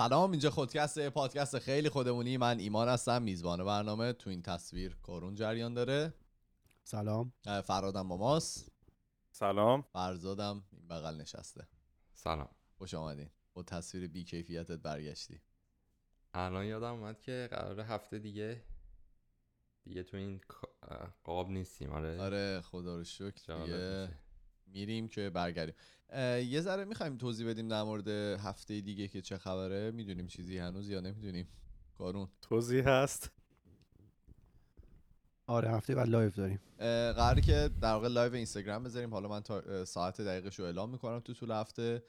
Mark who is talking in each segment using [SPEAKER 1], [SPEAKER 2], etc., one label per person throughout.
[SPEAKER 1] سلام اینجا خودکست پادکست خیلی خودمونی. من ایمان هستم میزبان برنامه تو این تصویر کارون جریان داره.
[SPEAKER 2] سلام.
[SPEAKER 1] فرادم با ماست.
[SPEAKER 3] سلام.
[SPEAKER 1] فرزادم این بغل نشسته.
[SPEAKER 4] سلام.
[SPEAKER 1] خوش آمدین با تصویر بی کیفیتت برگشتی.
[SPEAKER 4] الان یادم اومد که قرار هفته دیگه دیگه تو این قاب نیستیم. آره.
[SPEAKER 1] آره خدا رو شکر دیگه. میریم که برگردیم. یه ذره می‌خوایم توضیح بدیم در مورد هفته دیگه که چه خبره. می‌دونیم چیزی هنوز یا نمی‌دونیم. کارون.
[SPEAKER 3] توضیح هست؟
[SPEAKER 2] آره هفته بعد live داریم.
[SPEAKER 1] قراره که در واقع live اینستاگرام بذاریم. حالا من تا ساعت دقیقش رو اعلام می‌کنم تو طول هفته.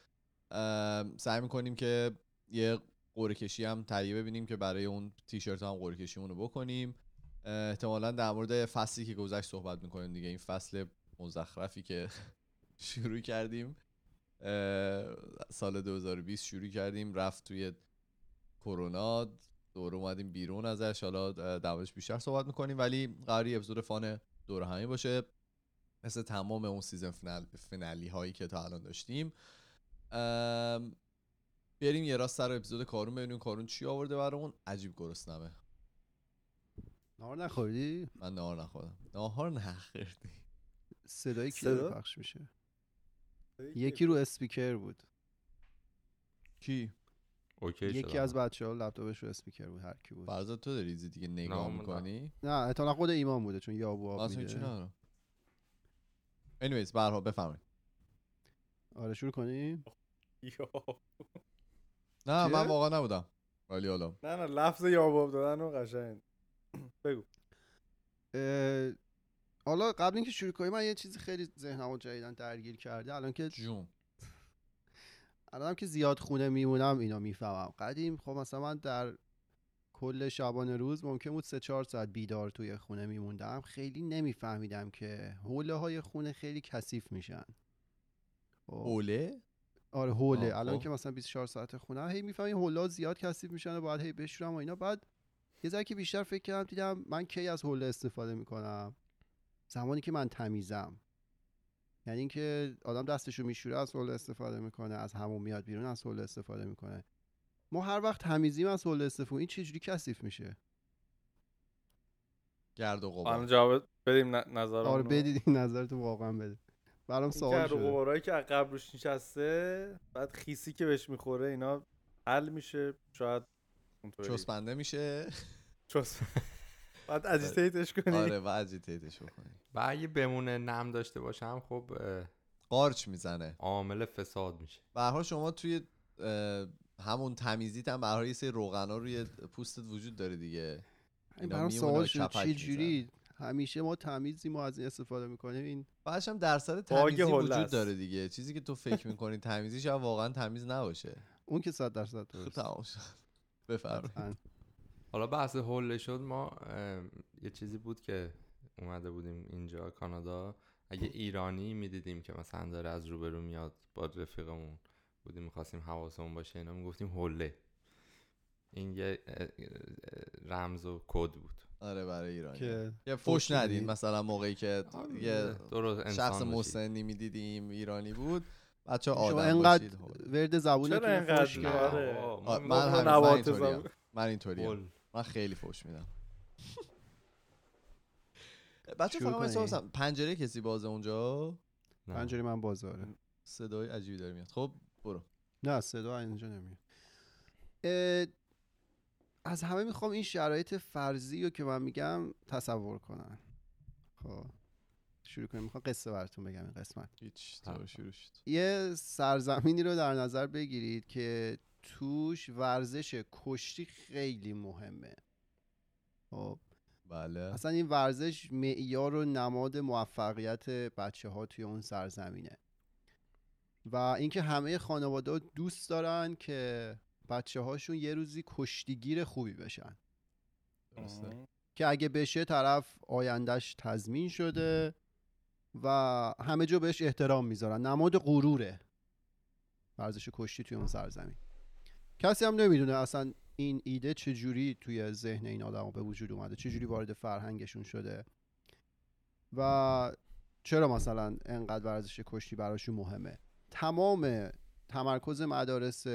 [SPEAKER 1] سعی می‌کنیم که یه قرعه کشی هم تهیه ببینیم که برای اون تیشرت هم قرعه کشیمون رو بکنیم. احتمالا در مورد فصلی که گذشت صحبت می‌کنیم دیگه. این فصل مزخرفی که شروع کردیم. سال 2020 شروع کردیم. رفت توی کرونا. دوره اومدیم بیرون ازش. حالا دوش بیشتر صحبت می‌کنیم. ولی قراری اپیزود فان دوره همی باشه. مثل تمام اون سیزن فینال فینالی هایی که تا الان داشتیم. بریم یه راست سر اپیزود کارون ببینیم کارون چی آورده برامون. عجیب گرسنمه.
[SPEAKER 2] نهار نخوردی؟
[SPEAKER 1] من نهار نخوردم. نهار نخوردی.
[SPEAKER 2] صدای کی
[SPEAKER 3] صدا؟
[SPEAKER 2] پخش میشه؟ یکی رو اسپیکر بود.
[SPEAKER 1] کی؟
[SPEAKER 4] okay
[SPEAKER 2] یکی. از بچه ها لپتاپش رو اسپیکر بود هر کی بود.
[SPEAKER 1] فرزاد تو داری دیگه نگاه می‌کنی؟
[SPEAKER 2] نه احتمالا خود ایمان بوده چون یابو آب میده.
[SPEAKER 1] anyways بچه‌ها بفرمایید.
[SPEAKER 2] آره شروع کنیم؟
[SPEAKER 3] یا.
[SPEAKER 1] نه؟ من واقعا نبودم. ولی حالا.
[SPEAKER 3] نه نه لفظ یاباب دادن و قشنگ. بگو.
[SPEAKER 2] حالا قبل اینکه شروع کنیم من یه چیزی خیلی ذهنمو جدیدن درگیر کرده. الان که
[SPEAKER 1] جون.
[SPEAKER 2] الانم که زیاد خونه میمونم اینا می‌فهمم. قدیم خب مثلا من در کل شبانه روز ممکن بود سه چهار ساعت بیدار توی خونه میموندم. خیلی نمیفهمیدم که حوله های خونه خیلی کثیف میشن. خب،
[SPEAKER 1] اوله
[SPEAKER 2] آره حوله. الان
[SPEAKER 1] خب.
[SPEAKER 2] که مثلا 24 ساعت خونه هی می‌فهمی حوله زیاد کثیف میشن و باید هی بشورم و اینا. بعد یه ذره که بیشتر فکر کردم دیدم من کی از حوله استفاده می‌کنم؟ زمانی که من تمیزم. یعنی اینکه آدم دستشو میشوره از حوله استفاده می‌کنه از همون میاد بیرون از حوله استفاده می‌کنه. ما هر وقت تمیزیم از حوله استفاده این چجوری کثیف میشه؟
[SPEAKER 1] گرد و
[SPEAKER 3] الان
[SPEAKER 1] غبار
[SPEAKER 3] جواب بدیم ن- نظرمونو
[SPEAKER 2] آره بدید این نظرتو واقعا بده برام سوال
[SPEAKER 3] گرد و
[SPEAKER 2] شده.
[SPEAKER 3] غبارهایی که عقب روش نشسته بعد خیسی که بهش می‌خوره اینا حل میشه. شاید اونطوری.
[SPEAKER 1] چسبنده میشه.
[SPEAKER 3] چس بعد اجیتیتش کنی.
[SPEAKER 1] آره و اجیتیتش بکنی.
[SPEAKER 4] و اگه بمونه نم داشته باشم خب
[SPEAKER 1] قارچ می‌زنه.
[SPEAKER 4] عامل فساد میشه.
[SPEAKER 1] به هر حال شما توی همون تمیزیت هم به هر حال یه سری روغنا روی پوستت وجود داره دیگه.
[SPEAKER 2] برام سوال چه جوری؟ همیشه ما تمیزیم و از این استفاده می‌کنیم. این
[SPEAKER 1] بعدش هم درصد تمیزی وجود. داره دیگه. چیزی که تو فکر می‌کنی تمیزی شاید واقعا تمیز نباشه.
[SPEAKER 2] اون که صد درصد
[SPEAKER 1] خب
[SPEAKER 2] درست
[SPEAKER 1] تمام شد. بفرمایید.
[SPEAKER 4] حالا بحث حله شد ما یه چیزی بود که اومده بودیم اینجا کانادا اگه ایرانی می‌دیدیم که مثلا داره از روبرو میاد با رفیقمون بودیم می‌خواستیم حواسمون باشه اینا می‌گفتیم حله این یه رمز و کد بود
[SPEAKER 1] آره برای ایرانی
[SPEAKER 2] که
[SPEAKER 1] یه فوش
[SPEAKER 2] فوش
[SPEAKER 1] ندین. مثلا موقعی که یه
[SPEAKER 4] درست انسان
[SPEAKER 1] شخص. مسنی می‌دیدیم ایرانی بود بچه
[SPEAKER 2] شما
[SPEAKER 1] آدم
[SPEAKER 2] انقدر
[SPEAKER 1] باشید خب.
[SPEAKER 2] ورد
[SPEAKER 3] انقدر
[SPEAKER 4] نه،
[SPEAKER 3] آره.
[SPEAKER 1] من
[SPEAKER 3] گفتم
[SPEAKER 1] هم من
[SPEAKER 3] زبون.
[SPEAKER 1] من خیلی فوش میدم. بچه فقط من پنجره کسی بازه اونجا؟
[SPEAKER 4] نه.
[SPEAKER 2] پنجره من بازاره
[SPEAKER 1] صدای عجیبی داره میاد. خب برو.
[SPEAKER 2] نه صدا اینجا نمیاد. از همه می‌خوام این شرایط فرضی رو که من میگم تصور کنن. خب شروع کنیم. می‌خوام قصه براتون بگم این قسمت.
[SPEAKER 1] هیچ شروع شد.
[SPEAKER 2] یه سرزمینی رو در نظر بگیرید که توش ورزش کشتی خیلی مهمه. خب.
[SPEAKER 1] بله.
[SPEAKER 2] اصلا این ورزش معیار و نماد موفقیت بچه ها توی اون سرزمینه. و اینکه همه خانواده دوست دارن که بچه هاشون یه روزی کشتیگیر خوبی بشن.
[SPEAKER 1] درسته.
[SPEAKER 2] که اگه بشه طرف آیندهش تضمین شده و همه جا بهش احترام می‌ذارن. نماد غروره. ورزش کشتی توی اون سرزمین. کسی هم نمی‌دونه اصلا این ایده چجوری توی ذهن این آدم به وجود اومده چجوری وارد فرهنگشون شده و چرا مثلا انقدر ورزش کشتی براشون مهمه؟ تمام تمرکز مدارس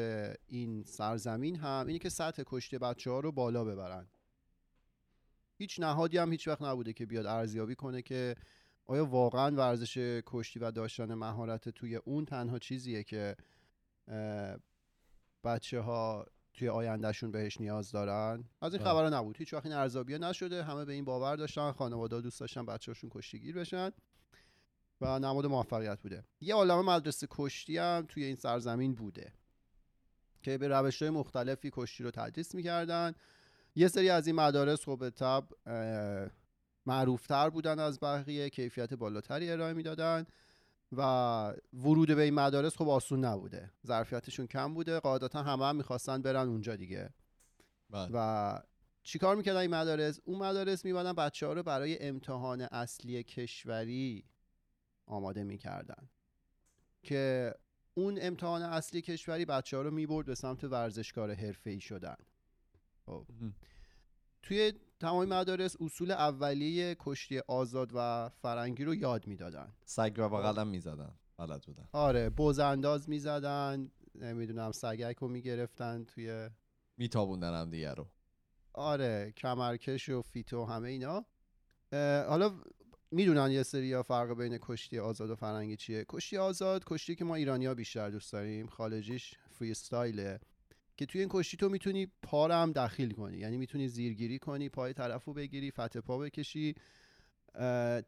[SPEAKER 2] این سرزمین هم اینه که سطح کشتی بچه ها رو بالا ببرن. هیچ نهادی هم هیچ وقت نبوده که بیاد ارزیابی کنه که آیا واقعا ورزش کشتی و داشتن مهارت توی اون تنها چیزیه که بچه ها توی آیندهشون بهش نیاز دارن. از این
[SPEAKER 1] بله.
[SPEAKER 2] خبرها نبود. هیچ وقت این ارزیابی نشده. همه به این باور داشتن. خانواده دوست داشتن بچه‌هاشون کشتیگیر بشن. و نماد موفقیت بوده. یه عالمه مدرسه کشتی هم توی این سرزمین بوده. که به روش های مختلفی کشتی رو تدریس می‌کردن. یه سری از این مدارس خب به طب معروفتر بودن از بقیه. کیفیت بالاتری ارائه می‌دادن. و ورود به این مدارس خب آسون نبوده. ظرفیتشون کم بوده. قاعدتا همه هم می‌خواستن برن اونجا دیگه.
[SPEAKER 1] بله.
[SPEAKER 2] و چیکار می‌کردن این مدارس؟ اون مدارس میبادن بچه ها رو برای امتحان اصلی کشوری آماده می‌کردن. که اون امتحان اصلی کشوری بچه ها رو می‌برد به سمت ورزشکار حرفه ای شدن. خب. توی تمام مدارس اصول اولیه کشتی آزاد و فرنگی رو یاد می‌دادن.
[SPEAKER 1] سگ و بغلم می‌زدن. بلد بودن.
[SPEAKER 2] آره بوز انداز می‌زدن نمی‌دونم سگک رو می‌گرفتن توی
[SPEAKER 1] میتابوندن هم دیگه رو.
[SPEAKER 2] آره کمرکش و فیتو همه اینا. حالا می‌دونن یه سری ها فرق بین کشتی آزاد و فرنگی چیه. کشتی آزاد کشتی که ما ایرانی ها بیشتر دوست داریم خارجیش فری استایله که توی این کشتی تو می‌تونی پا رو هم دخیل کنی. یعنی می‌تونی زیرگیری کنی پای طرف رو بگیری فتح پا بکشی.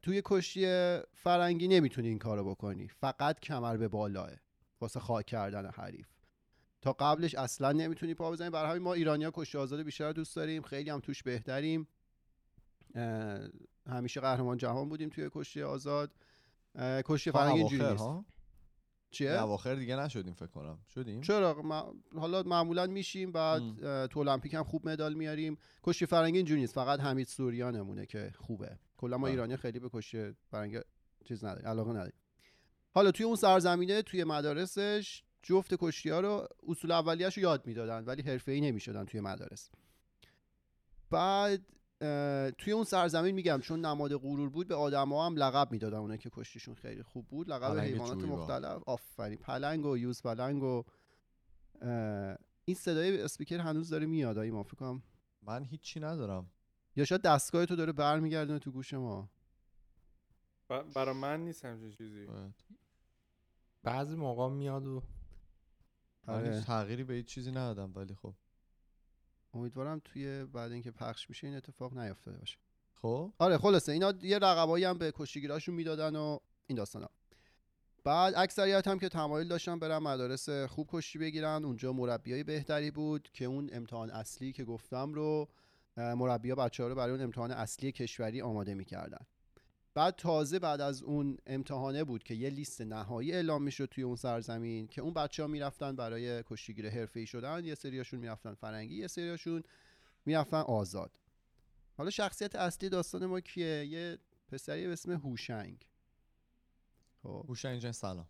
[SPEAKER 2] توی کشتی فرنگی نمی‌تونی این کارو بکنی. فقط کمر به بالاه واسه خاک کردن حریف. تا قبلش اصلا نمی‌تونی پا بزنی. برای همین ما ایرانیا کشتی آزاد بیشتر دوست داریم. خیلی هم توش بهتریم. همیشه قهرمان جهان بودیم توی کشتی آزاد. کشتی فرنگی اینجوری نیست. چیه؟
[SPEAKER 1] اواخر دیگه نشدیم فکر کنم. شدیم؟
[SPEAKER 2] چرا؟ ما- حالا معمولا میشیم بعد تو المپیک هم خوب مدال میاریم. کشتی فرنگی اینجوری نیست فقط حمید سوریانمونه که خوبه. کلا ما
[SPEAKER 1] بله.
[SPEAKER 2] ایرانی خیلی به کشتی فرنگی چیز نداریم علاقه نداریم. حالا توی اون سرزمینه توی مدارسش جفت کشتی ها رو اصول اولیه‌اش رو یاد می‌دادن ولی حرفه‌ای نمی‌شدن توی مدارس. بعد توی اون سرزمین میگم چون نماد غرور بود به آدما هم لقب می‌دادن اونایی که کشتیشون خیلی خوب بود. لقب حیوانات. مختلف. آفرین. پلنگ و یوز پلنگ و این صدای اسپیکر هنوز داره میاد آیا ما فکر کنم.
[SPEAKER 1] من هیچی ندارم.
[SPEAKER 2] یا شاید دستگاه تو داره برمیگردونه تو گوش ما.
[SPEAKER 3] ب- برا من نیست همچین چیزی.
[SPEAKER 1] باید.
[SPEAKER 4] بعضی موقع میاد و
[SPEAKER 1] من
[SPEAKER 2] آره.
[SPEAKER 1] هیچ تغییری به هیچ چیزی ندادم ولی خب.
[SPEAKER 2] امیدوارم توی بعد اینکه پخش میشه این اتفاق نیفتاده باشه.
[SPEAKER 1] خب.
[SPEAKER 2] آره خلاصه. اینا یه رقبایی هم به کشتیگیراشون می‌دادن و این داستانا. بعد اکثریت هم که تمایل داشتن برن مدارس خوب کشتی بگیرن. اونجا مربیای بهتری بود که اون امتحان اصلی که گفتم رو مربیا بچه ها رو برای اون امتحان اصلی کشوری آماده می‌کردن. بعد تازه بعد از اون امتحانه بود که یه لیست نهایی اعلام می‌شد توی اون سرزمین که اون بچه ها می‌رفتن برای کشتیگیر حرفه‌ای شدن یه سریاشون می‌رفتن فرنگی یه سریاشون می‌رفتن آزاد. حالا شخصیت اصلی داستان ما کیه؟ یه پسری به اسم هوشنگ. خب.
[SPEAKER 1] هوشنگ جان سلام.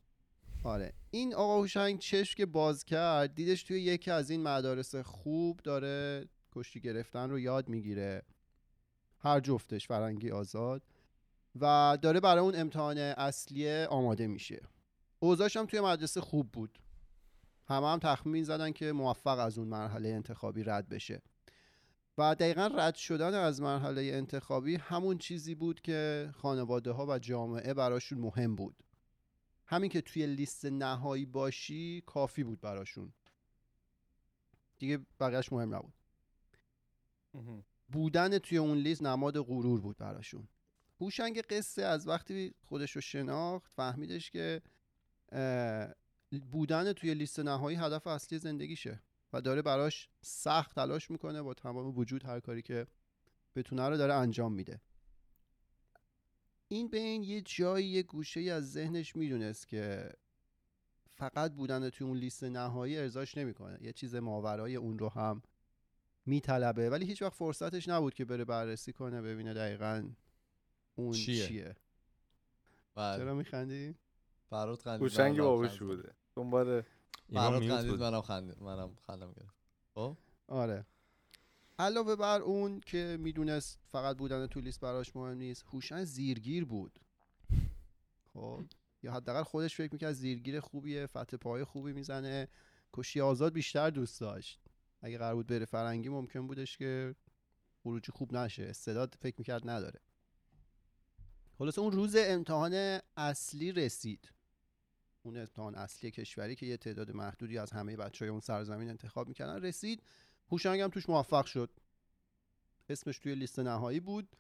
[SPEAKER 2] آره. این آقا هوشنگ چشم که باز کرد دیدش توی یکی از این مدارس خوب داره کشتی گرفتن رو یاد می‌گیره. هر جفتش فرنگی آزاد. و داره برای اون امتحان اصلی آماده میشه. اوضاعش هم توی مدرسه خوب بود. همه هم تخمین زدن که موفق از اون مرحله انتخابی رد بشه. و دقیقا رد شدن از مرحله انتخابی همون چیزی بود که خانواده ها و جامعه براشون مهم بود. همین که توی لیست نهایی باشی کافی بود براشون. دیگه بقیهش مهم نبود. بودن توی اون لیست نماد غرور بود براشون. هوشنگ قصه از وقتی خودش رو شناخت فهمیدش که بودن توی لیست نهایی هدف اصلی زندگیشه و داره براش سخت تلاش می‌کنه با تمام وجود هر کاری که بتونه رو داره انجام میده. این به این یه جایی یه گوشه از ذهنش می‌دونست که فقط بودن توی اون لیست نهایی ارزاش نمی‌کنه. یه چیز ماورای اون رو هم میطلبه. ولی هیچ وقت فرصتش نبود که بره بررسی کنه ببینه دقیقا اون
[SPEAKER 1] چیه؟
[SPEAKER 2] چیه,
[SPEAKER 1] بله.
[SPEAKER 2] چرا میخندی؟
[SPEAKER 1] فراد خندید
[SPEAKER 3] باهوش
[SPEAKER 1] خندیدم.
[SPEAKER 3] بوده. دنبال
[SPEAKER 4] اینا
[SPEAKER 1] فراد خندید منم خندید منم خندم گرفت خب؟
[SPEAKER 2] آره. علاوه بر اون که می‌دونست فقط بودن تو لیست براش مهم نیست هوشنگ زیرگیر بود. خب؟ یا حداقل خودش فکر می‌کرد زیرگیر خوبیه فتح پای خوبی می‌زنه. کشتی آزاد بیشتر دوست داشت. اگه قرار بود بره فرنگی ممکن بودش که خروجی خوب نشه. استعداد فکر می‌کرد نداره. خلاصه اون روز امتحان اصلی رسید. اون امتحان اصلی کشوری که یه تعداد محدودی از همه بچه های اون سرزمین انتخاب می‌کردن رسید. هوشنگ هم توش موفق شد. اسمش توی لیست نهایی بود.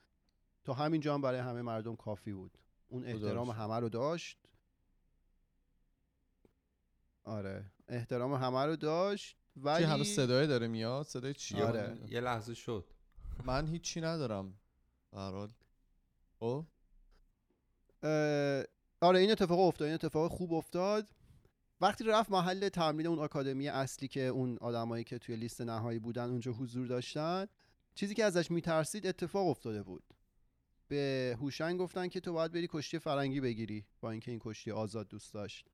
[SPEAKER 2] تا همینجا هم برای همه مردم کافی بود. اون احترام همه رو داشت. آره. احترام همه رو داشت. ولی
[SPEAKER 1] چی هنوز صدای داره میاد؟ صدای چیه
[SPEAKER 2] آره.
[SPEAKER 4] یه لحظه شد.
[SPEAKER 1] من هیچی ندارم. به هر حال. خب؟
[SPEAKER 2] آره این اتفاق افتاد این اتفاق خوب افتاد. وقتی رفت محل تمرین اون آکادمی اصلی که اون آدمایی که توی لیست نهایی بودن اونجا حضور داشتن چیزی که ازش میترسید اتفاق افتاده بود. به هوشنگ گفتن که تو باید بری کشتی فرنگی بگیری با اینکه این کشتی آزاد دوست داشت.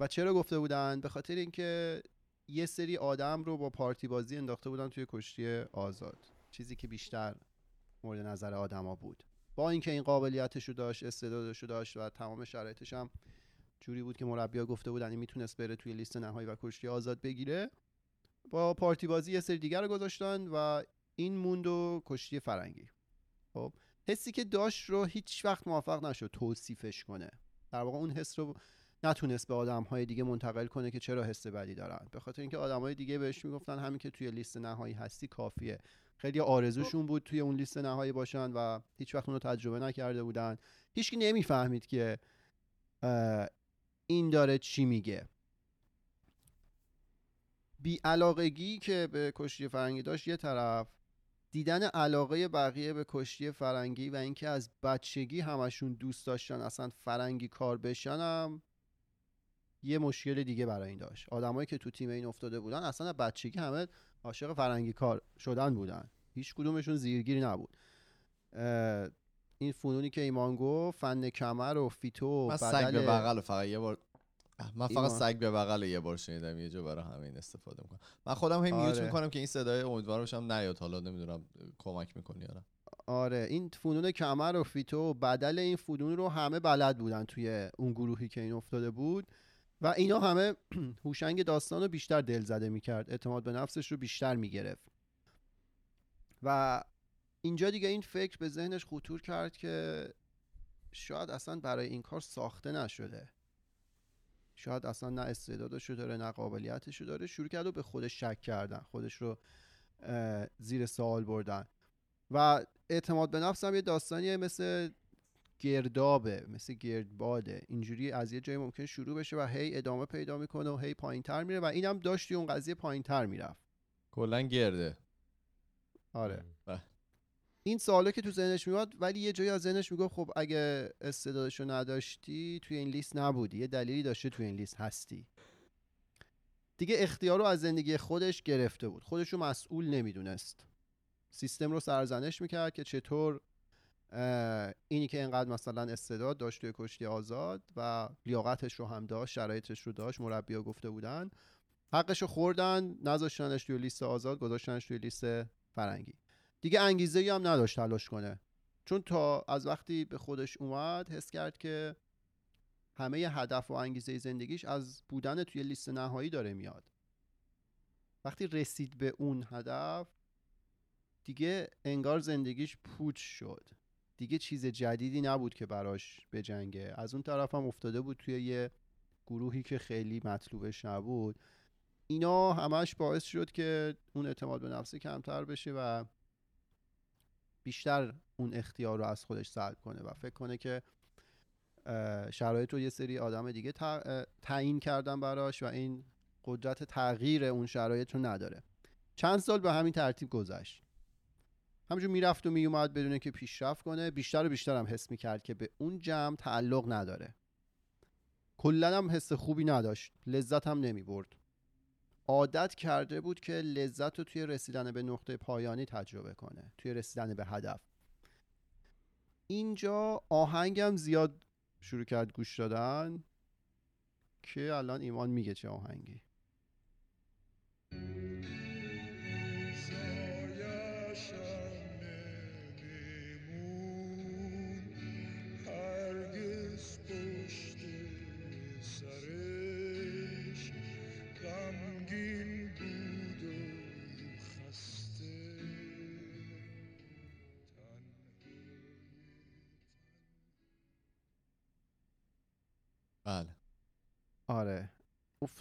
[SPEAKER 2] و چرا گفته بودن؟ به خاطر اینکه یه سری آدم رو با پارتی بازی انداخته بودن توی کشتی آزاد. چیزی که بیشتر مورد نظر آدما بود. با اینکه این قابلیتش رو داشت استعدادش داشت و تمام شرایطش هم جوری بود که مربیا گفته بودن این می‌تونست بره توی لیست نهایی و کشتی آزاد بگیره با پارتی بازی یه سری دیگر رو گذاشتن و این موند و کشتی فرنگی. خب حسی که داشت رو هیچ وقت موفق نشد توصیفش کنه. در واقع اون حس رو نتونست به آدم های دیگه منتقل کنه که چرا حس بدی دارن. به خاطر اینکه آدم های دیگه بهش می‌گفتن همین که توی لیست نهایی هستی کافیه. خیلی آرزوشون بود توی اون لیست نهایی باشن و هیچ وقت اونو تجربه نکرده بودن. هیچکی نمی‌فهمید که این داره چی میگه. بی علاقگی که به کشتی فرنگی داشت یه طرف دیدن علاقه بقیه به کشتی فرنگی و اینکه از بچگی همشون دوست داشتن اصلا فرنگی کار بشن هم یه مشکل دیگه برای این داشت. آدمایی که تو تیم این افتاده بودن اصلا بچگی همه عاشق فرنگی کار شدن بودن. هیچ کدومشون زیرگیری نبود. این فنونی که ایمان گفت فن کمر و فیتو
[SPEAKER 1] من
[SPEAKER 2] بدل
[SPEAKER 1] سگ به بغل فقط یه بار من فقط
[SPEAKER 2] ایمان.
[SPEAKER 1] سگ به بغل یه بار شنیدم یه جا برای همین استفاده می‌کنم. من خودم هی mute
[SPEAKER 2] آره.
[SPEAKER 1] می‌کنم که این صدای امیدوارم باشم نیاد. حالا نمی‌دونم کمک می‌کنی آره
[SPEAKER 2] آره این فنون کمر و فیتو بدل این فنون رو همه بلد بودن توی اون گروهی که این افتاده بود. و اینا همه هوشنگ داستان رو بیشتر دل زده می‌کرد. اعتماد به نفسش رو بیشتر می‌گرفت. و اینجا دیگه این فکر به ذهنش خطور کرد که شاید اصلا برای این کار ساخته نشده. شاید اصلا نه استعدادشو داره نه قابلیتشو داره. شروع کرد و به خودش شک کردن خودش رو زیر سوال بردن. و اعتماد به نفس هم یه داستانیه مثل گردابه مثل گردباده. اینجوری از یه جایی ممکن شروع بشه و هی ادامه پیدا می‌کنه و هی پایین تر میره و اینم داشتی اون قضیه پایین تر می‌رفت.
[SPEAKER 1] کلا گرده.
[SPEAKER 2] آره.
[SPEAKER 1] بله.
[SPEAKER 2] این سوالا که تو ذهنش میاد ولی یه جایی از ذهنش می‌گفت خب اگه استعدادشو نداشتی توی این لیست نبودی. یه دلیلی داشته توی این لیست هستی. دیگه اختیار رو از زندگی خودش گرفته بود. خودش رو مسئول نمی‌دونست. سیستم رو سرزنش می‌کرد که چطور اینی که اینقدر مثلا استعداد داشت توی کشتی آزاد و لیاقتش رو هم داشت شرایطش رو داشت مربیا گفته بودن. حقش رو خوردن نذاشتنش توی لیست آزاد گذاشتنش توی لیست فرنگی. دیگه انگیزه ای هم نداشت تلاش کنه. چون تا از وقتی به خودش اومد حس کرد که همه هدف و انگیزه زندگیش از بودن توی لیست نهایی داره میاد. وقتی رسید به اون هدف دیگه انگار زندگیش پوچ شد. دیگه چیز جدیدی نبود که براش بجنگه. از اون طرف هم افتاده بود توی یه گروهی که خیلی مطلوبش نبود. اینا همش باعث شد که اون اعتماد به نفس کمتر بشه و بیشتر اون اختیار رو از خودش سلب کنه و فکر کنه که شرایط رو یه سری آدم دیگه تعیین کردن براش و این قدرت تغییر اون شرایط رو نداره. چند سال به همین ترتیب گذشت. همینجور می‌رفت و میومد بدون که پیشرفت کنه بیشتر و بیشتر هم حس می‌کرد که به اون جمع تعلق نداره. کلا هم حس خوبی نداشت لذت هم نمی‌برد. عادت کرده بود که لذت رو توی رسیدن به نقطه پایانی تجربه کنه توی رسیدن به هدف. اینجا آهنگم زیاد شروع کرد گوش دادن که الان ایمان میگه چه آهنگی.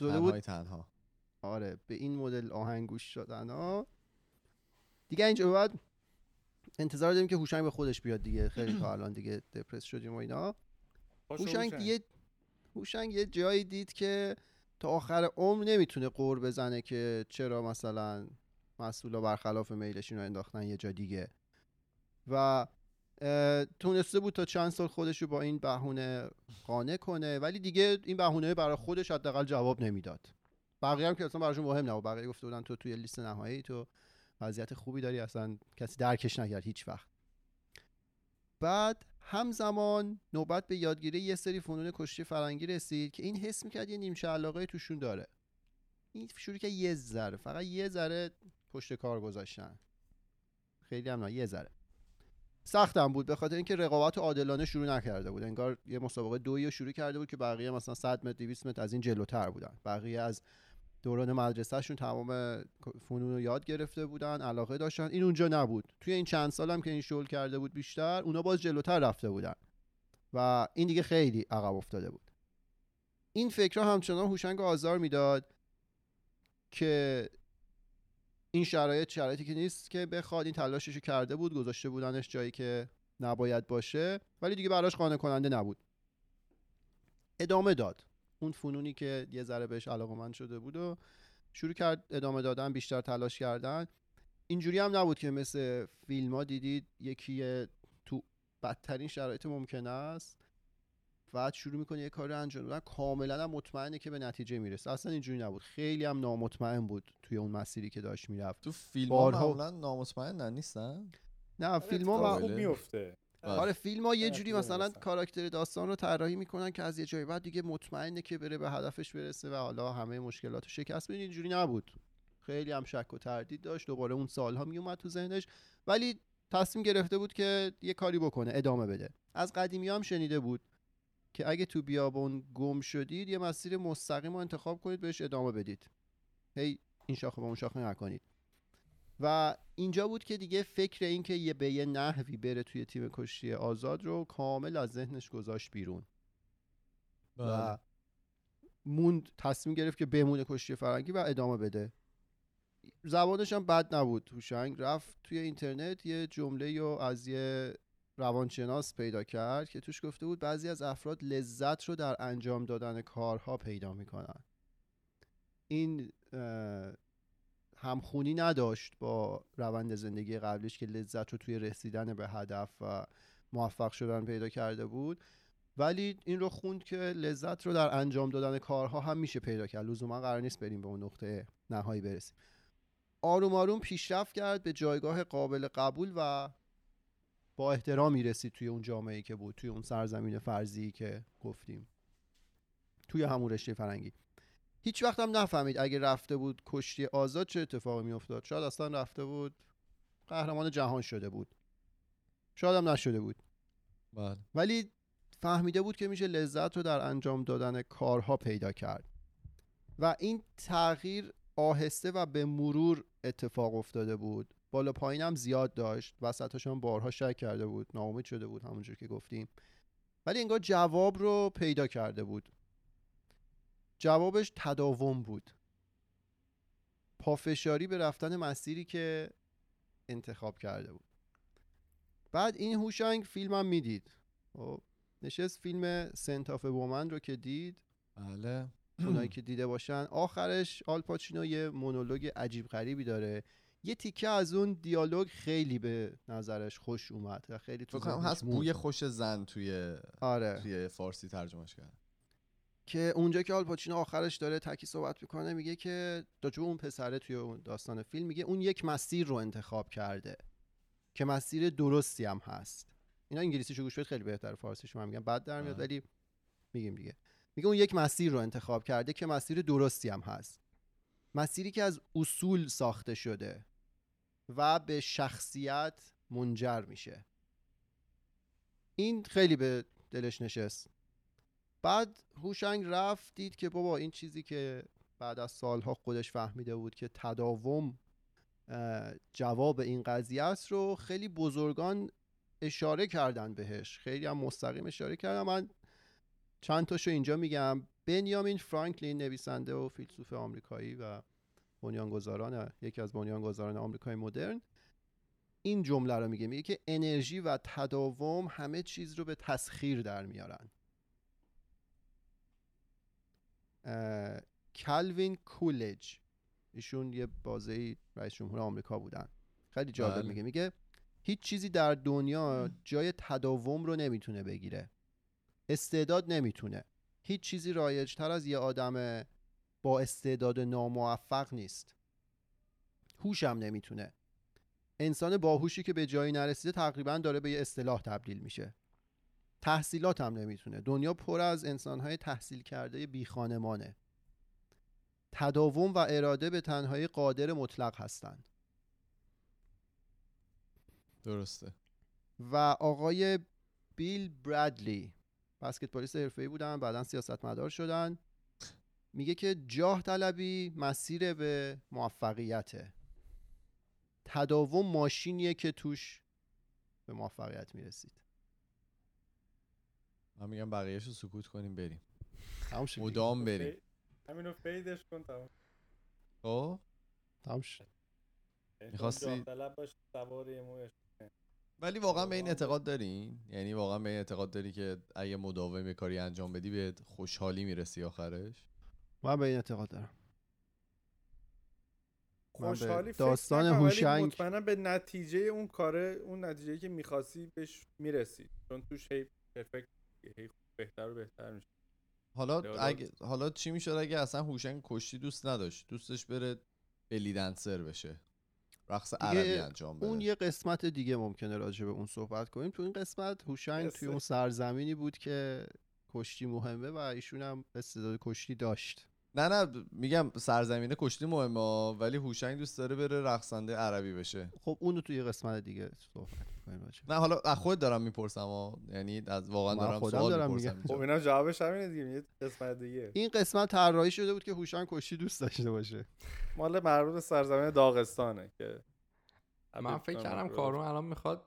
[SPEAKER 2] افتاده بود.
[SPEAKER 1] تنها.
[SPEAKER 2] آره به این مدل آهنگ گوش شدن ها دیگه اینجا بعد انتظار داریم که هوشنگ به خودش بیاد دیگه. خیلی تا الان دیگه دپرس شدیم و اینا. هوشنگ. دیگه هوشنگ یه جایی دید که تا آخر عمر نمی‌تونه قور بزنه که چرا مثلا مسئولا برخلاف میلشون رو انداختن یه جا دیگه. و تونسته بود تا چند سال خودش رو با این بهونه قانع کنه ولی دیگه این بهونه برای خودش حداقل جواب نمی‌داد. بقیه هم که اصلا براشون مهم نبود. بقیه گفته بودن تو توی لیست نهایی تو وضعیت خوبی داری اصلا کسی درکش نکرد هیچ وقت. بعد همزمان نوبت به یادگیری یه سری فنون کشتی فرنگی رسید که این حس می‌کرد یه نیمچه علاقه توشون داره. این شروع که یه ذره فقط یه ذره پشت کار گذاشتن. خیلی هم نه یه ذره. سختم بود به خاطر اینکه رقابت عادلانه شروع نکرده بود. انگار یه مسابقه دویی رو شروع کرده بود که بقیه مثلا 100 متر 200 متر از این جلوتر بودن. بقیه از دوران مدرسهشون تمام فنون رو یاد گرفته بودن علاقه داشتن. این اونجا نبود. توی این چند سالم که این شغل کرده بود بیشتر اونا باز جلوتر رفته بودن. و این دیگه خیلی عقب افتاده بود. این فکرها همچنان هوشنگ آزار می‌داد که این شرایط شرایطی که نیست که بخواد این تلاشش کرده بود گذاشته بودنش جایی که نباید باشه ولی دیگه براش قانع کننده نبود. ادامه داد. اون فنونی که یه ذره بهش علاقه شده بود و شروع کرد ادامه دادن بیشتر تلاش کردن. اینجوری هم نبود که مثل فیلم ها دیدید یکی تو بدترین شرایط ممکن است. بعد شروع می‌کنه یه کار رو انجام دادن. کاملا هم مطمئنه که به نتیجه می‌رسه اصلا اینجوری نبود. خیلی هم نامطمئن بود توی اون مسیری که داشت می‌رفت.
[SPEAKER 1] تو فیلم
[SPEAKER 2] بارها-
[SPEAKER 1] ها معمولا نامطمئنن نیستن؟
[SPEAKER 2] نه فیلم
[SPEAKER 3] اتفاق
[SPEAKER 2] ها
[SPEAKER 3] خوب. میفته
[SPEAKER 1] بله.
[SPEAKER 2] آره فیلم ها یه جوری مثلا. کاراکتر داستان رو طراحی می‌کنن که از یه جای بعد دیگه مطمئنه که بره به هدفش برسه و حالا همه مشکلات شکست. بده اینجوری نبود. خیلی هم شک و تردید داشت. دوباره اون سالها میومد تو ذهنش. ولی تصمیم گرفته بود که یه کاری بکنه ادامه بده. از قدیمی هم شنیده بود. که اگه تو بیابون گم شدید یه مسیر مستقیم رو انتخاب کنید بهش ادامه بدید. هی این شاخه با اون شاخه نکنید و اینجا بود که دیگه فکر این که یه به یه نحوی بره توی تیم کشتی آزاد رو کامل از ذهنش گذاشت بیرون.
[SPEAKER 1] بله.
[SPEAKER 2] و موند تصمیم گرفت که بمونه کشتی فرنگی و ادامه بده. زبانش هم بد نبود هوشنگ رفت توی اینترنت یه جمله رو از یه روانشناس پیدا کرد که توش گفته بود بعضی از افراد لذت رو در انجام دادن کارها پیدا می‌کنن. این همخونی نداشت با روند زندگی قبلیش که لذت رو توی رسیدن به هدف و موفق شدن پیدا کرده بود. ولی این رو خوند که لذت رو در انجام دادن کارها هم میشه پیدا کرد. لزوما قرار نیست بریم به اون نقطه نهایی برسیم. آروم آروم پیشرفت کرد به جایگاه قابل قبول و با احترامی رسید توی اون جامعه که بود توی اون سرزمین فرضی که گفتیم. توی همون رشته فرنگی هیچ وقت هم نفهمید اگه رفته بود کشتی آزاد چه اتفاقی میافتاد. شاید اصلا رفته بود قهرمان جهان شده بود. شاید هم نشده بود.
[SPEAKER 1] بله.
[SPEAKER 2] ولی فهمیده بود که میشه لذت رو در انجام دادن کارها پیدا کرد. و این تغییر آهسته و به مرور اتفاق افتاده بود. بالا پایین هم زیاد داشت. وسطش هم بارها شک کرده بود. ناامید شده بود همونجور که گفتیم. ولی انگار جواب رو پیدا کرده بود. جوابش تداوم بود. پافشاری به رفتن مسیری که انتخاب کرده بود. بعد این هوشنگ فیلم هم می‌دید. خب نشست فیلم Scent of a Woman رو که دید.
[SPEAKER 1] بله.
[SPEAKER 2] اونایی که دیده باشن. آخرش آل پاچینو یه مونولوگ عجیب غریبی داره. یه تیکه از اون دیالوگ خیلی به نظرش خوش اومد و خیلی تو
[SPEAKER 1] هست. بوی خوش زن توی
[SPEAKER 2] آره.
[SPEAKER 1] توی فارسی ترجمهش کرد
[SPEAKER 2] که اونجا که آل پاچینو آخرش داره تکی صحبت می‌کنه میگه که راجع به اون پسره توی اون داستان فیلم میگه اون یک مسیر رو انتخاب کرده که مسیر درستی هم هست. اینا انگلیسیشو گوش بدید خیلی بهتر فارسیشو من میگم. بد در میاد. ولی میگیم دیگه. میگه اون یک مسیر رو انتخاب کرده که مسیر درستی هم هست. مسیری که از اصول ساخته شده. و به شخصیت منجر میشه. این خیلی به دلش نشست. بعد هوشنگ رفت دید که بابا این چیزی که بعد از سالها خودش فهمیده بود که تداوم جواب این قضیه است رو خیلی بزرگان اشاره کردن بهش. خیلی هم مستقیم اشاره کردن. من چند تاشو اینجا میگم. بنیامین فرانکلین نویسنده و فیلسوف آمریکایی و بنیانگذاران یکی از بنیانگذاران آمریکای مدرن. این جمله رو میگه میگه که انرژی و تداوم همه چیز رو به تسخیر در میارن. اه، کالوین کولج ایشون یه بازه رئیس جمهور آمریکا بودن. خیلی جالب
[SPEAKER 1] بله.
[SPEAKER 2] میگه میگه هیچ چیزی در دنیا جای تداوم رو نمی‌تونه بگیره. استعداد نمی‌تونه. هیچ چیزی رایجتر از یه آدم با استعداد ناموفق نیست. هوش هم نمی‌تونه. انسان باهوشی که به جایی نرسیده تقریبا داره به یه اصطلاح تبدیل میشه. تحصیلات هم نمی‌تونه. دنیا پر از انسانهای تحصیل کرده بی خانمانه تداوم و اراده به تنهایی قادر مطلق هستند.
[SPEAKER 1] درسته.
[SPEAKER 2] و آقای بیل برادلی بسکتبالیست حرفه‌ای بودن بعدا سیاستمدار شدن. میگه که جاه طلبی مسیر به موفقیته. تداوم ماشینیه که توش به موفقیت می‌رسید.
[SPEAKER 1] من میگم بقیهش رو سکوت کنیم بریم.
[SPEAKER 2] تمام شد. دیگه.
[SPEAKER 1] مدام بریم.
[SPEAKER 3] فی- همینو فیدش کن تمام.
[SPEAKER 1] خب؟
[SPEAKER 2] تمام شد.
[SPEAKER 1] می‌خواستی- ولی واقعا به این اعتقاد دارین؟ یعنی واقعا به این اعتقاد داری که اگه مداوم یه کاری انجام بدی به خوشحالی می‌رسی آخرش؟
[SPEAKER 2] من به این اعتقاد دارم.
[SPEAKER 3] خوشحالی
[SPEAKER 2] داستان هوشنگ-
[SPEAKER 3] مطمئنا به نتیجه اون کاره اون نتیجه که می‌خواستی بهش می‌رسی. چون توش هی پرفکت هی بهتر و بهتر میشه.
[SPEAKER 1] حالا اگه حالا چی می‌شد اگه اصلا هوشنگ کشتی دوست نداشت؟ دوستش بره بلی دنسر بشه. رقص عربی انجام بده.
[SPEAKER 2] اون یه قسمت دیگه ممکنه راجع به اون صحبت کنیم. تو این قسمت هوشنگ توی. اون سرزمینی بود که کشتی مهمه و ایشون هم استعداد کشتی داشت.
[SPEAKER 1] نه نه میگم سرزمینه کشتی مهمه ها، ولی هوشنگ دوست داره بره رقصنده عربی بشه.
[SPEAKER 2] خب اونو توی یه قسمت دیگه صحبت می‌کنیم
[SPEAKER 1] نه حالا از خود دارم می‌پرسم ها. یعنی از واقعا دارم
[SPEAKER 2] خودم
[SPEAKER 1] سوال
[SPEAKER 2] دارم
[SPEAKER 1] می‌پرسم.
[SPEAKER 3] خب. اینا جوابش همینه دیگه یه قسمت دیگه.
[SPEAKER 2] این قسمت طراحی شده بود که هوشنگ کشتی دوست داشته باشه.
[SPEAKER 3] مال مربوط به سرزمین داغستانه که
[SPEAKER 4] من فکر کردم
[SPEAKER 3] رو-
[SPEAKER 4] کارون الان می‌خواد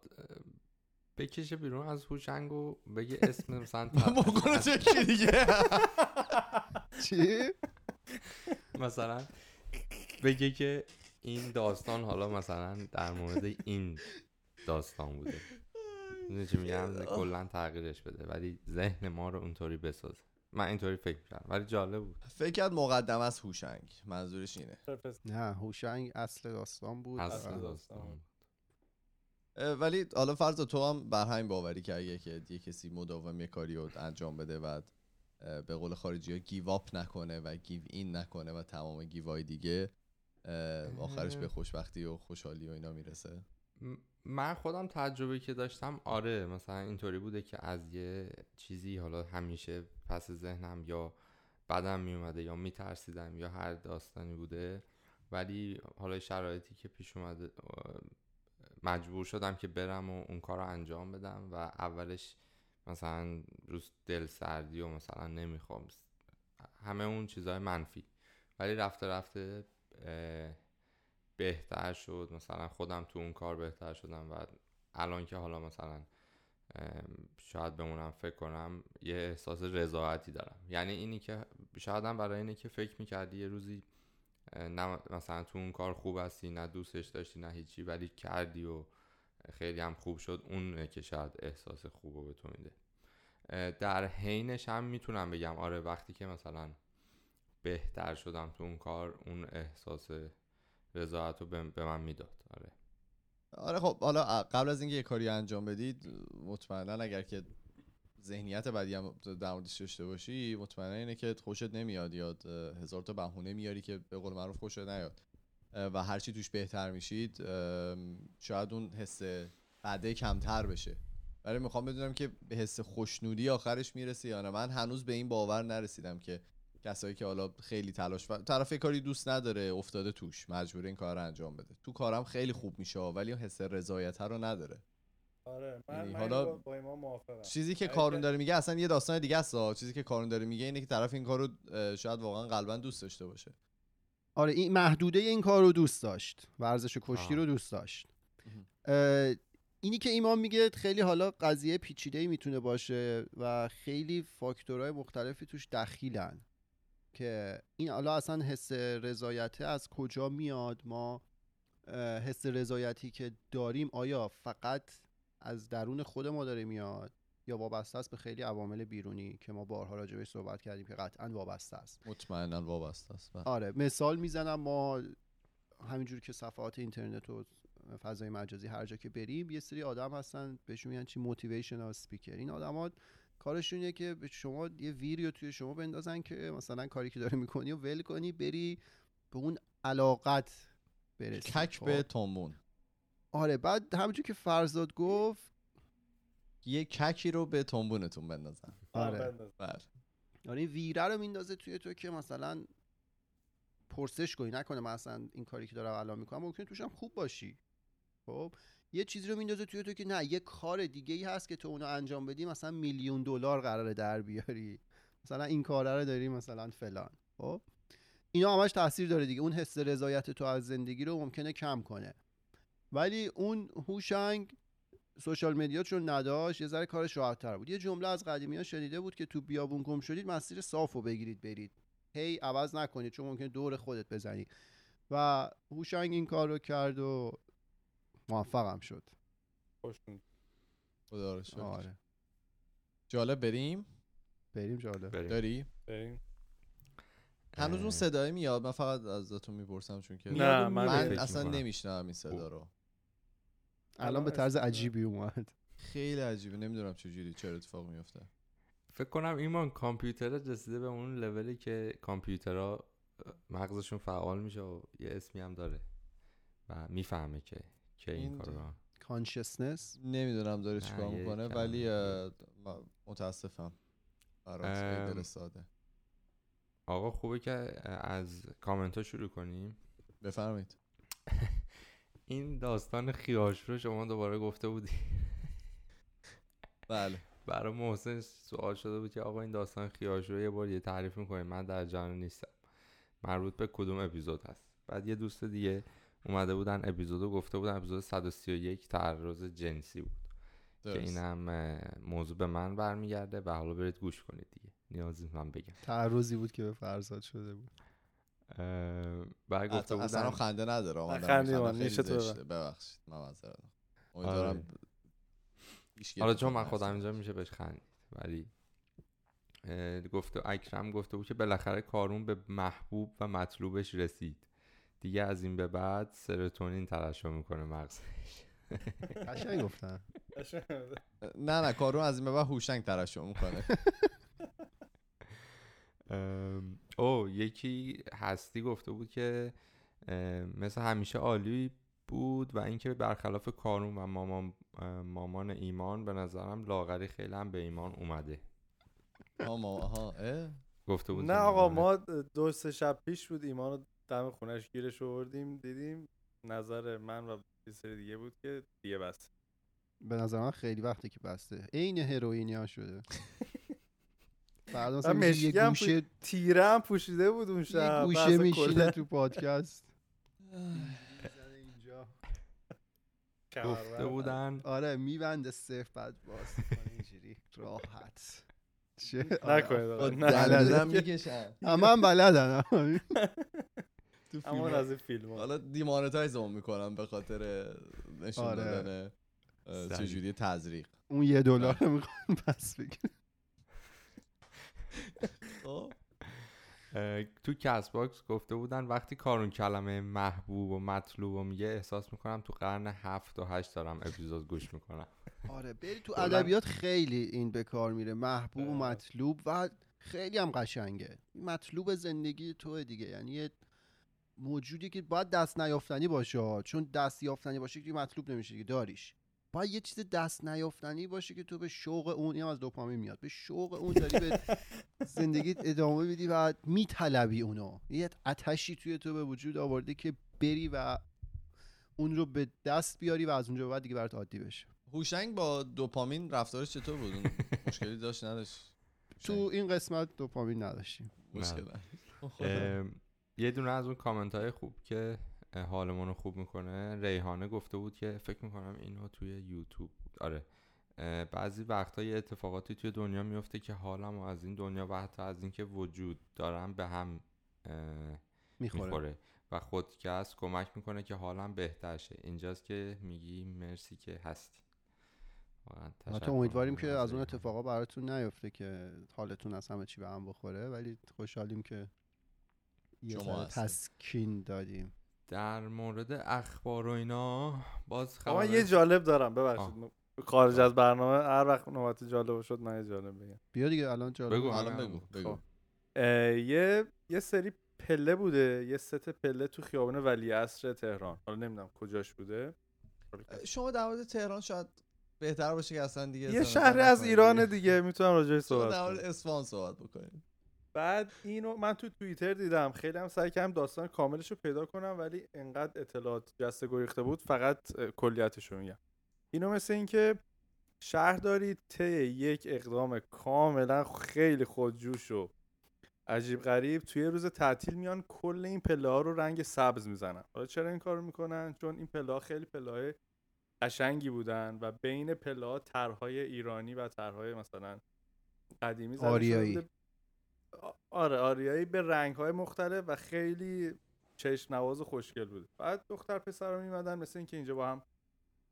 [SPEAKER 4] بکشه بیرون از هوشنگ و بگه اسم مثلا
[SPEAKER 1] بکنه دیگه؟
[SPEAKER 2] چی؟
[SPEAKER 4] مثلا بگه که این داستان حالا مثلا در مورد این داستان بوده. می‌دونی چی میگم؟ کلا تغییرش بده ولی ذهن ما رو اونطوری بسازه. من اینطوری فکر کردم ولی جالب بود.
[SPEAKER 1] فکر کرد مقدم از هوشنگ منظورش اینه.
[SPEAKER 2] نه هوشنگ اصل داستان بود.
[SPEAKER 4] اصل
[SPEAKER 2] و-
[SPEAKER 4] داستان
[SPEAKER 1] ولی حالا فرض تو هم بر همین باوری که اگه که یه کسی مداوم یه کاری رو انجام بده و به قول خارجی ها گیو اپ نکنه و گیو این نکنه و تمام گیوای دیگه آخرش به خوشبختی و خوشحالی و اینا می‌رسه.
[SPEAKER 4] من خودم تجربه که داشتم آره مثلا اینطوری بوده که از یه چیزی حالا همیشه پس ذهنم یا بدم میومده یا میترسیدم یا هر داستانی بوده ولی حالا شرایطی که پیش اومده مجبور شدم که برم و اون کار رو انجام بدم و اولش مثلا روز دل سردی و مثلا نمی‌خوام. همه اون چیزهای منفی. ولی رفته رفته بهتر شد. مثلا خودم تو اون کار بهتر شدم و الان که حالا مثلا شاید بمونم فکر کنم یه احساس رضایتی دارم. یعنی اینی که شاید هم برای اینه که فکر می‌کردی یه روزی نه مثلا تو اون کار خوب هستی نه دوستش داشتی نه هیچی ولی کردی و خیلی هم خوب شد. اونه که شاید احساس خوب رو به تو میده. در حینش هم می‌تونم بگم. آره وقتی که مثلا بهتر شدم تو اون کار اون احساس رضایت رو به من می‌داد. آره.
[SPEAKER 1] آره خب حالا قبل از اینکه یه کاری انجام بدید مطمئنا اگر که ذهنیت بدی هم در موردش داشته باشی مطمئنا اینه که خوشت نمیاد یا هزار تا بهونه میاری که به قول معروف خوشت نیاد. و هرچی توش بهتر میشید شاید اون حس بده کمتر بشه. ولی می‌خوام بدونم که به حس خوشنودی آخرش می‌رسی یا نه. من هنوز به این باور نرسیدم که کسایی که حالا خیلی تلاش و طرف کاری دوست نداره افتاده توش مجبور این کار رو انجام بده. تو کارم خیلی خوب میشه ولی اون حس رضایت رو نداره.
[SPEAKER 3] آره من,
[SPEAKER 1] یعنی
[SPEAKER 3] من
[SPEAKER 1] حالا-
[SPEAKER 3] با, ایمان موافقم.
[SPEAKER 1] چیزی که
[SPEAKER 3] اگه-
[SPEAKER 1] کارون داره میگه اصلا یه داستان دیگه است. چیزی که کارون داره میگه اینه که طرف این کارو شاید واقعا قلبا دوست داشته باشه.
[SPEAKER 2] آره این محدوده این کار رو دوست داشت. ورزش کشتی
[SPEAKER 4] آه.
[SPEAKER 2] رو دوست داشت. اینی که ایمان میگه خیلی حالا قضیه پیچیده ای می‌تونه باشه و خیلی فاکتورهای مختلفی توش دخیلن که این حالا اصلا حس رضایته از کجا میاد؟ ما حس رضایتی که داریم آیا فقط از درون خود ما داره میاد؟ یا وابسته است به خیلی عوامل بیرونی که ما بارها راجع بهش صحبت کردیم که قطعا وابسته است.
[SPEAKER 1] مطمئنا وابسته است بله.
[SPEAKER 2] آره مثال می‌زنم ما همینجور که صفحات اینترنت و فضای مجازی هر جا که بریم یه سری آدم هستن بهشون میگن چی؟ موتیویشنال اسپیکر این آدما کارشون اینه که به شما یه ویریو توی شما بندازن که مثلا کاری که داری می‌کنی و ول کنی بری به اون علاقت برسی.
[SPEAKER 1] کک
[SPEAKER 2] خب؟
[SPEAKER 1] به تومون
[SPEAKER 2] آره بعد همونجور که فرزاد گفت
[SPEAKER 1] یه ککی رو به تومبونتون بندازن
[SPEAKER 2] آره.
[SPEAKER 3] بنداز.
[SPEAKER 1] بله.
[SPEAKER 2] آره این ویره رو میندازه توی تو که مثلا پرسش کنی. نکنه من اصلا این کاری که دارم الان می‌کنم. ممکنه توش هم خوب باشی. خب؟ یه چیزی رو میندازه توی تو که نه یه کار دیگه ای هست که تو اونو انجام بدی. مثلا میلیون دلار قراره در بیاری. مثلا این کاره رو داری مثلا فلان. خب؟ اینا همش تاثیر داره دیگه. اون حس رضایت تو از زندگی رو ممکنه کم کنه. ولی اون هوشنگ سوشال مدیا چون نداشت یه ذره کارش راحت‌تر بود. یه جمله از قدیمی ها شنیده بود که تو بیابون گم شدید مسیر صاف رو بگیرید برید. هی عوض نکنید چون ممکنه دور خودت بزنی و هوشنگ این کار رو کرد و موفقم شد.
[SPEAKER 3] خوش می‌گذره.
[SPEAKER 1] خدا.
[SPEAKER 2] آره.
[SPEAKER 1] جالب بریم؟
[SPEAKER 2] بریم جالب.
[SPEAKER 4] بریم.
[SPEAKER 1] داری؟
[SPEAKER 3] بریم.
[SPEAKER 1] هنوز اون صدای میاد؟ من فقط ازتون می‌پرسم چون که
[SPEAKER 3] نه، من
[SPEAKER 1] من اصلا. نمیشنم این صدا رو.
[SPEAKER 2] الان به طرز عجیبی اومد.
[SPEAKER 1] خیلی عجیبه نمی‌دونم چجوری چرا اتفاق میفته
[SPEAKER 4] فکر کنم ایمان کامپیوتر رسیده به اون لولی که کامپیوترها مغزشون فعال میشه و یه اسمی هم داره و می‌فهمه که که این
[SPEAKER 1] این
[SPEAKER 4] کار رو
[SPEAKER 2] کانشسنس
[SPEAKER 1] نمی‌دونم داره چیکار می‌کنه ولی متاسفم. دل ساده.
[SPEAKER 4] آقا خوبه که از کامنت ها شروع کنیم؟
[SPEAKER 1] بفرمایید.
[SPEAKER 4] این داستان خیاش رو شما دوباره گفته بودی.
[SPEAKER 1] بله.
[SPEAKER 4] برای محسن سوال شده بود که آقا این داستان خیاش رو یه بار یه تعریف می‌کنیم. من در جان نیستم. مربوط به کدوم اپیزود هست؟ بعد یه دوست دیگه اومده بودن اپیزود رو گفته بودن. اپیزود 131 تعرض جنسی بود. که
[SPEAKER 1] درست.
[SPEAKER 4] این هم موضوع به من برمیگرده. و حالا برید گوش کنید دیگه. نیازی من بگم.
[SPEAKER 2] تعرضی بود که به فرزاد شده بود.
[SPEAKER 4] اه، بعد گفته
[SPEAKER 1] اصلا اصلا
[SPEAKER 4] بودن
[SPEAKER 1] هم خنده نداره
[SPEAKER 3] نیشت ببر.
[SPEAKER 1] زشته. ببخشید من معذرت. امیدوارم هیچکی
[SPEAKER 4] حالا چون من. خودم اینجا میشه بهش خندید ولی گفته اکرم گفته بود که بالاخره کارون به محبوب و مطلوبش رسید دیگه از این به بعد سروتونین ترشح می‌کنه مغز
[SPEAKER 2] قشنگ گفتن
[SPEAKER 1] نه نه کارون از این به بعد هوشنگ ترشح می‌کنه
[SPEAKER 4] او یکی هستی گفته بود که مثل همیشه عالی بود و اینکه برخلاف کارون و مامان ام، مامان ایمان به نظرم لاغری خیلی هم به ایمان اومده
[SPEAKER 1] آها ما- آها اه؟
[SPEAKER 4] گفته بود
[SPEAKER 3] نه آقا. ما دو سه شب پیش بود ایمان رو دم خونش گیرش آوردیم دیدیم نظر من و یه سری دیگه بود که دیگه بس
[SPEAKER 2] به نظر من خیلی وقته که بسته عین هروئینی ها شده بعد
[SPEAKER 3] و
[SPEAKER 2] مثلا یه گوشه
[SPEAKER 3] تیره هم پوشیده بود اون
[SPEAKER 2] یه
[SPEAKER 3] شب
[SPEAKER 2] گوشه
[SPEAKER 3] بحث
[SPEAKER 2] میشینه تو پادکست.
[SPEAKER 4] گفته بودن.
[SPEAKER 2] آره میبنده صرف بعد باز اینجوری. راحت. چه؟
[SPEAKER 3] نکنید
[SPEAKER 2] آره.
[SPEAKER 1] دندونم می‌کشن.
[SPEAKER 2] همه هم بلدن
[SPEAKER 1] تو
[SPEAKER 3] همون
[SPEAKER 1] فیلم.
[SPEAKER 3] از این فیلم
[SPEAKER 1] حالا دیمانتایز هم می‌کنم به خاطر نشون
[SPEAKER 2] آره.
[SPEAKER 1] دادن
[SPEAKER 4] سریع.
[SPEAKER 1] چجوری تزریق.
[SPEAKER 2] اون یه دلار رو می‌خوان پس بگیر
[SPEAKER 4] اه، تو کس باکس گفته بودن وقتی کارون کلمه محبوب و مطلوب و میگه احساس می‌کنم تو قرن هفت و هشت دارم اپیزود گوش می‌کنم.
[SPEAKER 2] آره بری تو ادبیات خیلی این به کار میره. محبوب و. مطلوب و خیلی هم قشنگه. مطلوب زندگی تو دیگه. یعنی یه موجودی که باید دست نیافتنی باشه چون دست یافتنی باشه که مطلوب نمیشه دیگه. داریش. باید یه چیز دست نیافتنی باشه که تو به شوق اون از دوپامین میاد. به شوق اون داری به زندگیت ادامه بدی و میطلبی اونو. یه آتشی توی تو به وجود آورده که بری و اون رو به دست بیاری و از اونجا به بعد دیگه برات عادی بشه.
[SPEAKER 1] هوشنگ با دوپامین رفتارش چطور بود؟ مشکلی داشت نداشت؟
[SPEAKER 2] تو این قسمت دوپامین نداشتیم.
[SPEAKER 1] مشکل.
[SPEAKER 4] ام، یه دونه از اون کامنت های خوب که حالمون رو خوب می‌کنه. ریحانه گفته بود که فکر می‌کنم اینو توی یوتیوب بود آره بعضی وقتا یه اتفاقاتی توی دنیا میفته که حالم از این دنیا و حتی از اینکه وجود دارم به هم
[SPEAKER 2] می‌خوره.
[SPEAKER 4] می‌خوره. و خودکست کمک می‌کنه که حالم بهتر شه. اینجاست که میگی مرسی که هستی.
[SPEAKER 2] ما تو امیدواریم که از اون. اتفاقا براتون نیفته که حالتون از همه چی به هم بخوره ولی خوشحالیم که یه. تسکین دادیم.
[SPEAKER 4] در مورد اخبار و اینا باز خبر
[SPEAKER 3] یه جالب دارم ببخشید. خارج از برنامه هر وقت نوبت جالب شد من یه جالب بگم.
[SPEAKER 2] بیا دیگه الان جالب.
[SPEAKER 4] بگو. همه
[SPEAKER 1] بگو. بگو
[SPEAKER 3] خب. اه، یه یه سری پله بوده یه ست پله تو خیابان ولیعصر تهران. حالا نمی‌دونم کجاش بوده.
[SPEAKER 1] شما در مورد تهران شاید بهتر باشه که اصلا دیگه
[SPEAKER 3] یه
[SPEAKER 1] نظر
[SPEAKER 3] از ایران دیگه می‌تونم راجعش صحبت
[SPEAKER 1] در مورد
[SPEAKER 3] کنم.
[SPEAKER 1] اصفهان صحبت بکنیم
[SPEAKER 3] بعد اینو من تو توییتر دیدم. خیلی هم سعی کردم داستان کاملش رو پیدا کنم ولی انقدر اطلاعات جسته گریخته بود فقط کلیتش رو میگم. اینو مثل اینکه شهرداری طی یک اقدام کاملا خیلی خودجوش و عجیب غریب توی روز تعطیل میان کل این پله ها رو رنگ سبز می‌زنن. حالا چرا این کارو می‌کنن؟ چون این پله ها خیلی پله های قشنگی بودن و بین پله ها طرحهای ایرانی و طرحهای مثلا قدیمی زده
[SPEAKER 2] آریایی.
[SPEAKER 3] آره آریایی به رنگ های مختلف و خیلی چشم نواز و خوشگل بود بعد دختر پسر میمدن مثل اینکه اینجا با هم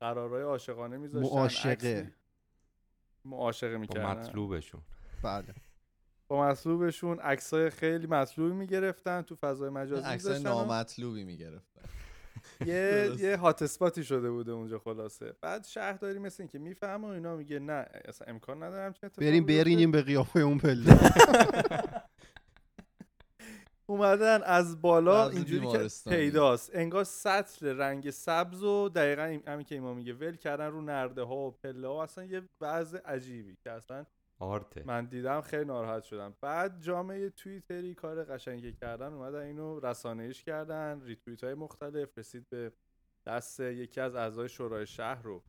[SPEAKER 3] قرارهای عاشقانه میذاشتن.
[SPEAKER 2] معاشقه.
[SPEAKER 3] معاشقه
[SPEAKER 4] با
[SPEAKER 3] می‌کردن.
[SPEAKER 4] مطلوبشون.
[SPEAKER 2] بله.
[SPEAKER 3] با مطلوبشون عکسای خیلی مطلوبی می‌گرفتن تو فضای مجازی
[SPEAKER 1] عکس
[SPEAKER 3] میذاشتن و
[SPEAKER 1] نامطلوبی می‌گرفتن.
[SPEAKER 3] یه. یه هات اسپاتی شده بوده اونجا خلاصه. بعد شهرداری مثل این که می‌فهمه و اینا میگه نه اصلا امکان ندارم چه
[SPEAKER 2] بریم. برینیم به قیافه اون پله.
[SPEAKER 3] اومدن از بالا اینجوری که. پیداست. انگار سطل رنگ سبز و دقیقا همین که ایما میگه ول کردن رو نرده ها و پله ها. اصلا یه وضع عجیبی که اصلا
[SPEAKER 4] آرته.
[SPEAKER 3] من دیدم خیلی ناراحت شدم. بعد جامعه توییتری کار قشنگی کردن. اومدن اینو رسانه‌ایش کردن. ریتوییت های مختلف. رسید به دست یکی از اعضای شورای شهر رو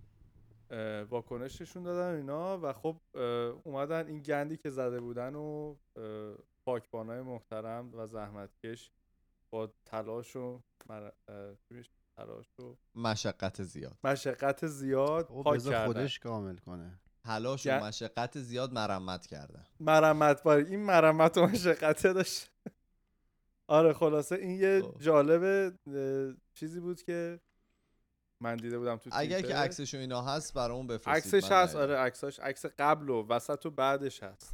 [SPEAKER 3] اه، واکنش نشون دادن اینا. و خب اومدن این گندی که زده بودن و پاکبانای محترم و زحمتکش با تلاش و مر- اه، چی میشه؟ تلاش و
[SPEAKER 1] مشقت زیاد
[SPEAKER 3] مشقت زیاد
[SPEAKER 2] او
[SPEAKER 3] پاک کردن
[SPEAKER 2] خودش کامل کنه
[SPEAKER 1] تلاش و مشقت زیاد مرمت کردن
[SPEAKER 3] مرمت باری این مرمت و مشقته داشت آره خلاصه این یه
[SPEAKER 1] خب.
[SPEAKER 3] جالب چیزی بود که من دیده بودم تو
[SPEAKER 1] اگر که. عکسش و اینا هست برامون بفرستید
[SPEAKER 3] عکسش هست. آره عکساش عکس قبل و وسط و بعدش هست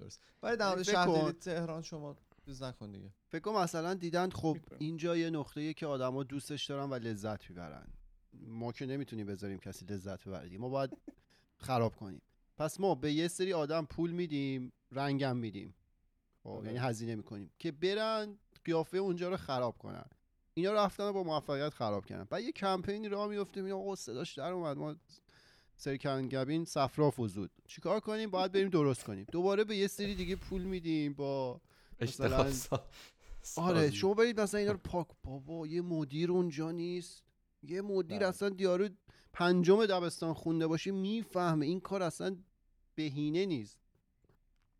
[SPEAKER 1] درست. ولی در مورد شهرداری
[SPEAKER 2] کن.
[SPEAKER 1] تهران شما چیز نکن دیگه.
[SPEAKER 2] فکر کنم مثلا دیدن خب. اینجا یه نقطه‌ایه که آدما دوستش دارن و لذت می‌برن. ما که نمی‌تونیم بذاریم کسی لذت ببره دیگه. ما باید خراب کنیم. پس ما به یه سری آدم پول میدیم رنگم میدیم. خب
[SPEAKER 3] آره.
[SPEAKER 2] یعنی هزینه می‌کنیم. که برن قیافه اونجا رو خراب کنن. اینا رفتن و با موفقیت خراب کردن. بعد یه کمپینی راه میفته میگم آقا صداش در اومد. ما سری کنگبین صفرا فزود چیکار کنیم؟ باید بریم درست کنیم. دوباره به یه سری دیگه پول میدیم با مثلا-
[SPEAKER 4] سا-
[SPEAKER 2] آره. شما برید مثلا اینا رو پاک. بابا یه مدیر اونجا نیست. یه مدیر
[SPEAKER 3] بله.
[SPEAKER 2] اصلا دیارو پنجم دبستان خونده باشه می‌فهمه. این کار اصلا بهینه نیست.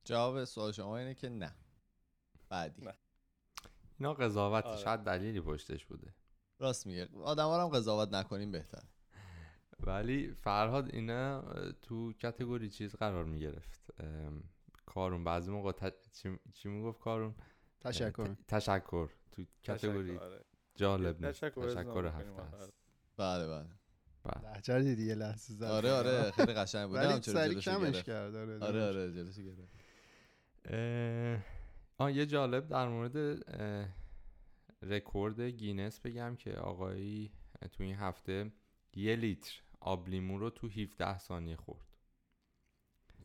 [SPEAKER 1] جواب سوال شما اینه که نه. بعدی.
[SPEAKER 3] نه.
[SPEAKER 4] اینا قضاوت
[SPEAKER 3] آره.
[SPEAKER 4] شاید دلیلی پشتش بوده.
[SPEAKER 1] راست میگه. آدم هم قضاوت نکنیم بهتر
[SPEAKER 4] ولی فرهاد اینا تو کتگوری چیز قرار می‌گرفت. کارون بعضی موقع ت... چی, چی می‌گفت کارون؟
[SPEAKER 2] تشکر.
[SPEAKER 4] ت- تشکر. تو
[SPEAKER 3] category آره.
[SPEAKER 4] جالب نیست.
[SPEAKER 3] تشکر
[SPEAKER 4] هفته
[SPEAKER 3] می‌کنیم، آره.
[SPEAKER 4] است
[SPEAKER 1] بله بله.
[SPEAKER 4] بله.
[SPEAKER 2] دیدی یه لحظه زد.
[SPEAKER 1] آره آره. خیلی قشنگ بود.
[SPEAKER 2] ولی سری کمش
[SPEAKER 1] گرفت.
[SPEAKER 2] کرد. آره
[SPEAKER 1] آره آره جلوشو گرفت.
[SPEAKER 4] اه، آه یه جالب در مورد اه، رکورد گینس بگم که آقایی تو این هفته یه لیتر آب لیمو رو تو 17 ثانیه خورد.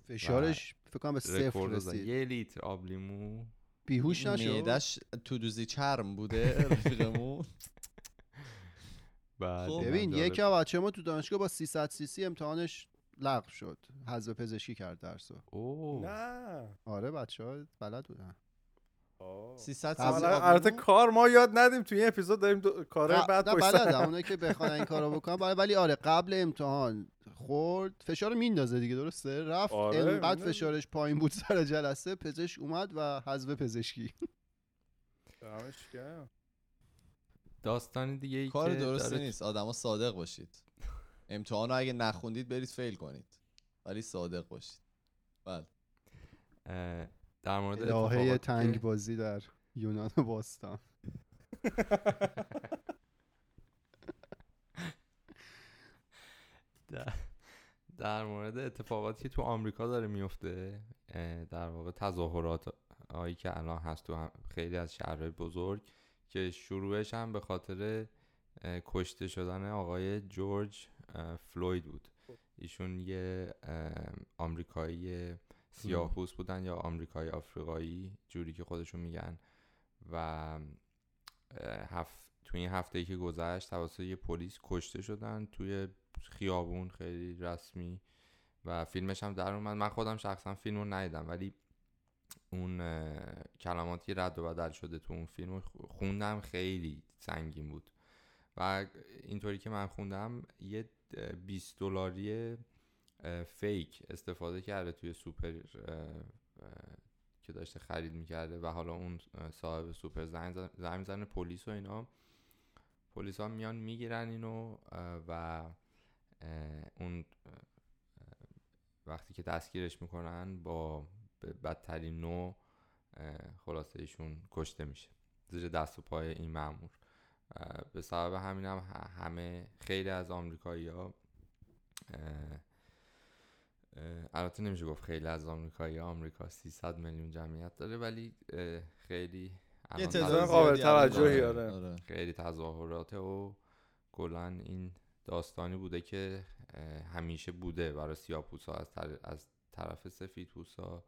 [SPEAKER 2] فشارش فکر کنم به صفر. رسید.
[SPEAKER 4] یه لیتر آب لیمو.
[SPEAKER 2] بیهوش نشد؟
[SPEAKER 1] معدش تو دوزی چرم بوده. رفیقمون
[SPEAKER 4] بعد
[SPEAKER 1] خب.
[SPEAKER 2] ببین. یکی از بچه ما تو دانشگاه با 300 سی سی امتحانش لغو شد. حذف پزشکی کرد درسو.
[SPEAKER 4] اوه.
[SPEAKER 3] نه.
[SPEAKER 2] آره بچه ها بلد بودن.
[SPEAKER 1] 300
[SPEAKER 2] حالا
[SPEAKER 1] سیسی
[SPEAKER 3] حالا
[SPEAKER 1] آب
[SPEAKER 3] البته؟ کار ما یاد ندیم توی این اپیزود داریم دو... کارهای
[SPEAKER 2] ق-
[SPEAKER 3] بعد پشت
[SPEAKER 2] بلدم
[SPEAKER 3] سر. هم.
[SPEAKER 2] اونایی که بخوان این کارو بکنن. ولی- ولی آره قبل امتحان خورد فشار میندازه دیگه درسته؟ رفت
[SPEAKER 3] آره،
[SPEAKER 2] انقدر. فشارش پایین بود سر جلسه پزشک اومد و حذف پزشکی.
[SPEAKER 4] داستان دیگه ای
[SPEAKER 1] کار درستی
[SPEAKER 4] داره
[SPEAKER 1] نیست. آدما صادق باشید. امتحان رو اگه نخوندید برید فیل کنید. ولی صادق باشید. بله.
[SPEAKER 4] در مورد
[SPEAKER 2] الهه
[SPEAKER 4] اتفاقاتی
[SPEAKER 2] تنگ بازی در یونان باستان.
[SPEAKER 4] در, مورد اتفاقاتی که تو آمریکا داره میفته در واقع تظاهرات هایی که الان هست تو خیلی از شهرهای بزرگ که شروعش هم به خاطر کشته شدن آقای جورج فلوید بود. ایشون یه آمریکایی سیاه‌پوست بودن یا آمریکایی آفریقایی جوری که خودشون میگن. و هفت تو این هفته ای که گذشت توسط یه پلیس کشته شدن توی خیابون خیلی رسمی. و فیلمش هم در اومد. من خودم شخصا فیلم رو ندیدم ولی اون کلماتی رد و بدل شده تو اون فیلم خوندم. خیلی سنگین بود. و اینطوری که من خوندم یه اه، 20 دلاری فیک استفاده کرده توی سوپر که داشته خرید می‌کرده و حالا اون صاحب سوپر زنگ زن- پلیس و اینا. پلیس ها میان می‌گیرن اینو و اون وقتی که دستگیرش می‌کنن با بدترین نوع خلاصه ایشون کشته میشه. زیر دست و پای این مامور به سبب همین هم همه خیلی از آمریکایی ها البته نمیشه گفت خیلی از آمریکایی آمریکا 300 میلیون جمعیت داره ولی خیلی
[SPEAKER 1] یه تعداد
[SPEAKER 4] تظاهرات-
[SPEAKER 3] قابل توجهی،
[SPEAKER 1] داره.
[SPEAKER 3] آره.
[SPEAKER 4] خیلی تظاهراته و کلا این داستانی بوده که همیشه بوده برای سیاپوس ها از, طر- از طرف سفید ها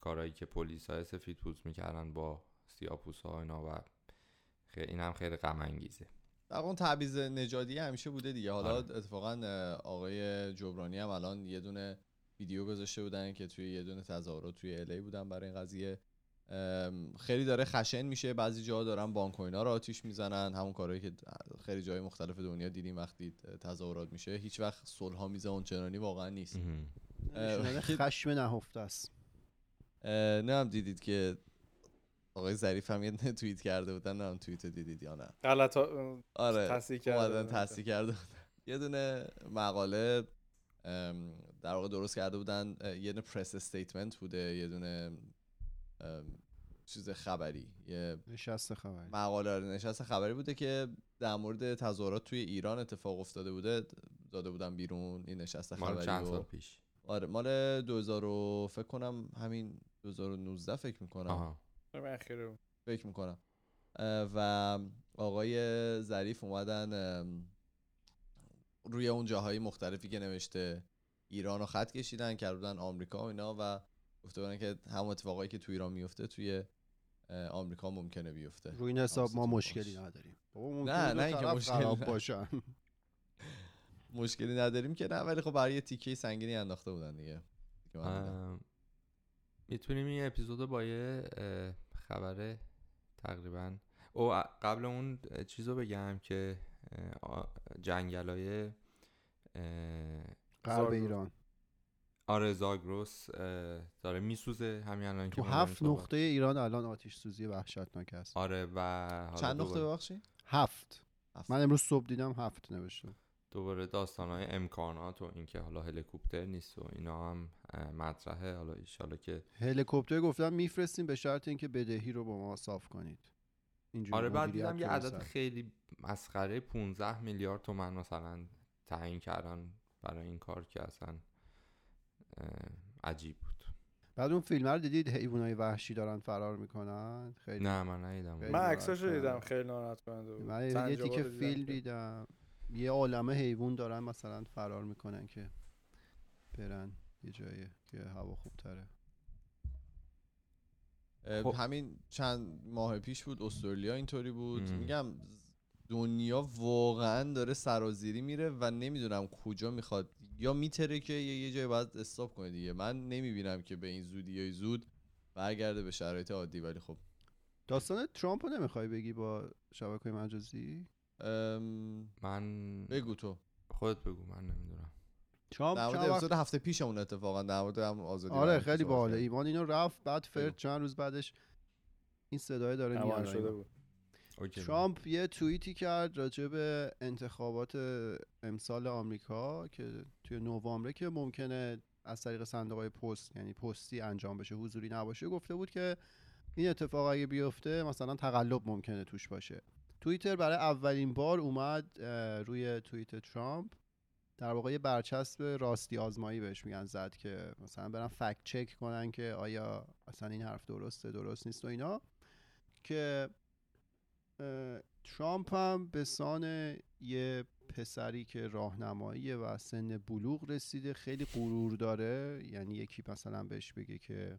[SPEAKER 4] کارهایی که پلیس های سفید پوست می‌کردن با سیاپوس ها اینا و خیلی این هم خیلی غم انگیزه
[SPEAKER 1] در اون تبعیض نژادی همیشه بوده دیگه حالا
[SPEAKER 4] آره.
[SPEAKER 1] اتفاقا آقای جبرانی هم الان یه دونه ویدیو گذاشته بودن که توی یه دونه تظاهرات توی الی بودن برای این قضیه. خیلی داره خشن میشه. بعضی جاها دارن بانک و اینا رو آتیش می‌زنن. همون کارهایی که خیلی جای مختلف دنیا دیدیم وقتی تظاهرات میشه. هیچ وقت صلح میزه اونچنانی واقعا نیست.
[SPEAKER 2] خشم نهفته است.
[SPEAKER 1] نه هم دیدید که آقای ظریف هم یه توییت کرده بودن. نه هم توییت دیدید یا نه.
[SPEAKER 3] غلط
[SPEAKER 1] آره.
[SPEAKER 3] تصحیح کرده بودن.
[SPEAKER 1] یه دونه مقاله در واقع درست کرده بودن یه دونه پرس استیتمنت بوده یه دونه چیز خبری یه
[SPEAKER 2] نشست خبری.
[SPEAKER 1] مقاله آره، نشست خبری بوده که در مورد تظاهرات توی ایران اتفاق افتاده بوده داده بودن بیرون این نشست
[SPEAKER 4] مال
[SPEAKER 1] خبری
[SPEAKER 4] چند
[SPEAKER 1] رو.
[SPEAKER 4] سال پیش؟
[SPEAKER 1] آره مال 2000 و فکر کنم همین 2019 فکر می‌کنم.
[SPEAKER 4] آها.
[SPEAKER 1] فکر می‌کنم. و آقای ظریف اومدن روی اون جاهای مختلفی که نوشته ایران رو خط کشیدن کردن آمریکا و اینا و گفته بودن که همون اتفاقایی که تو ایران میفته توی آمریکا ممکنه بیفته.
[SPEAKER 2] روی این حساب ما مشکلی. نداریم.
[SPEAKER 1] نه، نه اینکه نه.
[SPEAKER 2] باشن.
[SPEAKER 1] مشکلی نداریم که نه ولی خب برای یه تیکه سنگینی انداخته بودن دیگه.
[SPEAKER 4] می‌تونیم این اپیزود با یه خبر تقریبا او قبل اون چیز رو بگم که جنگل های
[SPEAKER 2] غرب
[SPEAKER 3] زاگرس.
[SPEAKER 2] ایران.
[SPEAKER 4] آره زاگروس داره میسوزه همین الان که
[SPEAKER 2] تو هفت
[SPEAKER 4] صحبت-
[SPEAKER 2] نقطه ایران الان آتیش سوزی وحشتناک است.
[SPEAKER 4] آره و
[SPEAKER 1] چند نقطه ببخشید
[SPEAKER 2] هفت.
[SPEAKER 1] هفت.
[SPEAKER 2] من امروز صبح دیدم هفت نوشته.
[SPEAKER 4] دوباره داستان های امکانات و اینکه حالا هلیکوپتر نیست و اینا هم مطرحه. حالا ایشالا که
[SPEAKER 2] هلیکوپتر گفتم میفرستیم به شرط اینکه بدهی رو با ما صاف کنید. اینجوری
[SPEAKER 4] آره بعد دیدم یه عدد. خیلی مسخره 15 میلیارد تومن مثلا تعیین کردن برای این کار که اصلا عجیب بود.
[SPEAKER 2] بعد اون فیلم رو دیدید؟ حیوانای وحشی دارن فرار می‌کنن؟ خیلی.
[SPEAKER 4] نه من ندیدم.
[SPEAKER 3] من عکساشو. دیدم خیلی ناراحت کننده بود.
[SPEAKER 2] من یه تیکه فیلم دیدم. یه عالمه حیوان دارن مثلا فرار می‌کنن که برن یه جایی که هوا خوب تره
[SPEAKER 4] خب.
[SPEAKER 1] همین چند ماه پیش بود استرالیا اینطوری بود.
[SPEAKER 4] ام.
[SPEAKER 1] میگم دنیا واقعا داره سرازیری میره و نمی‌دونم کجا می‌خواد. یا میتره که یه جای باید استاپ کنه دیگه. من نمی‌بینم که به این زودی یا زود برگرده به شرایط عادی. ولی خب.
[SPEAKER 2] داستان ترامپ رو نمی‌خوای بگی با شبکه مجازی؟
[SPEAKER 1] ام،
[SPEAKER 4] من
[SPEAKER 1] بگو تو.
[SPEAKER 4] خودت بگو من نمی‌دونم.
[SPEAKER 2] ترامپ
[SPEAKER 1] در مورد اپیزود هفته پیشمون اتفاقا در مورد هم آزادی
[SPEAKER 2] آره خیلی
[SPEAKER 1] کردیم.
[SPEAKER 2] ایمان اینو رفت بعد فرد. چند روز بعدش این صدای داره میاد
[SPEAKER 3] شده بود
[SPEAKER 4] اوکی.
[SPEAKER 2] ترامپ یه توییتی کرد راجع به انتخابات امسال آمریکا که توی نوامبر که ممکنه از طریق صندوق های پست یعنی پستی انجام بشه حضوری نباشه گفته بود که این اتفاق اگه بیفته مثلا تقلب ممکنه توش باشه توییتر برای اولین بار اومد روی توییت ترامپ در واقع یه برچسب راستی آزمایی بهش میگن زد که مثلا برن فکت چک کنن که آیا اصلا این حرف درسته درست نیست و اینا. که ترامپ هم به سان یه پسری که راهنماییه و سن بلوغ رسیده خیلی غرور داره. یعنی یکی مثلا بهش بگه که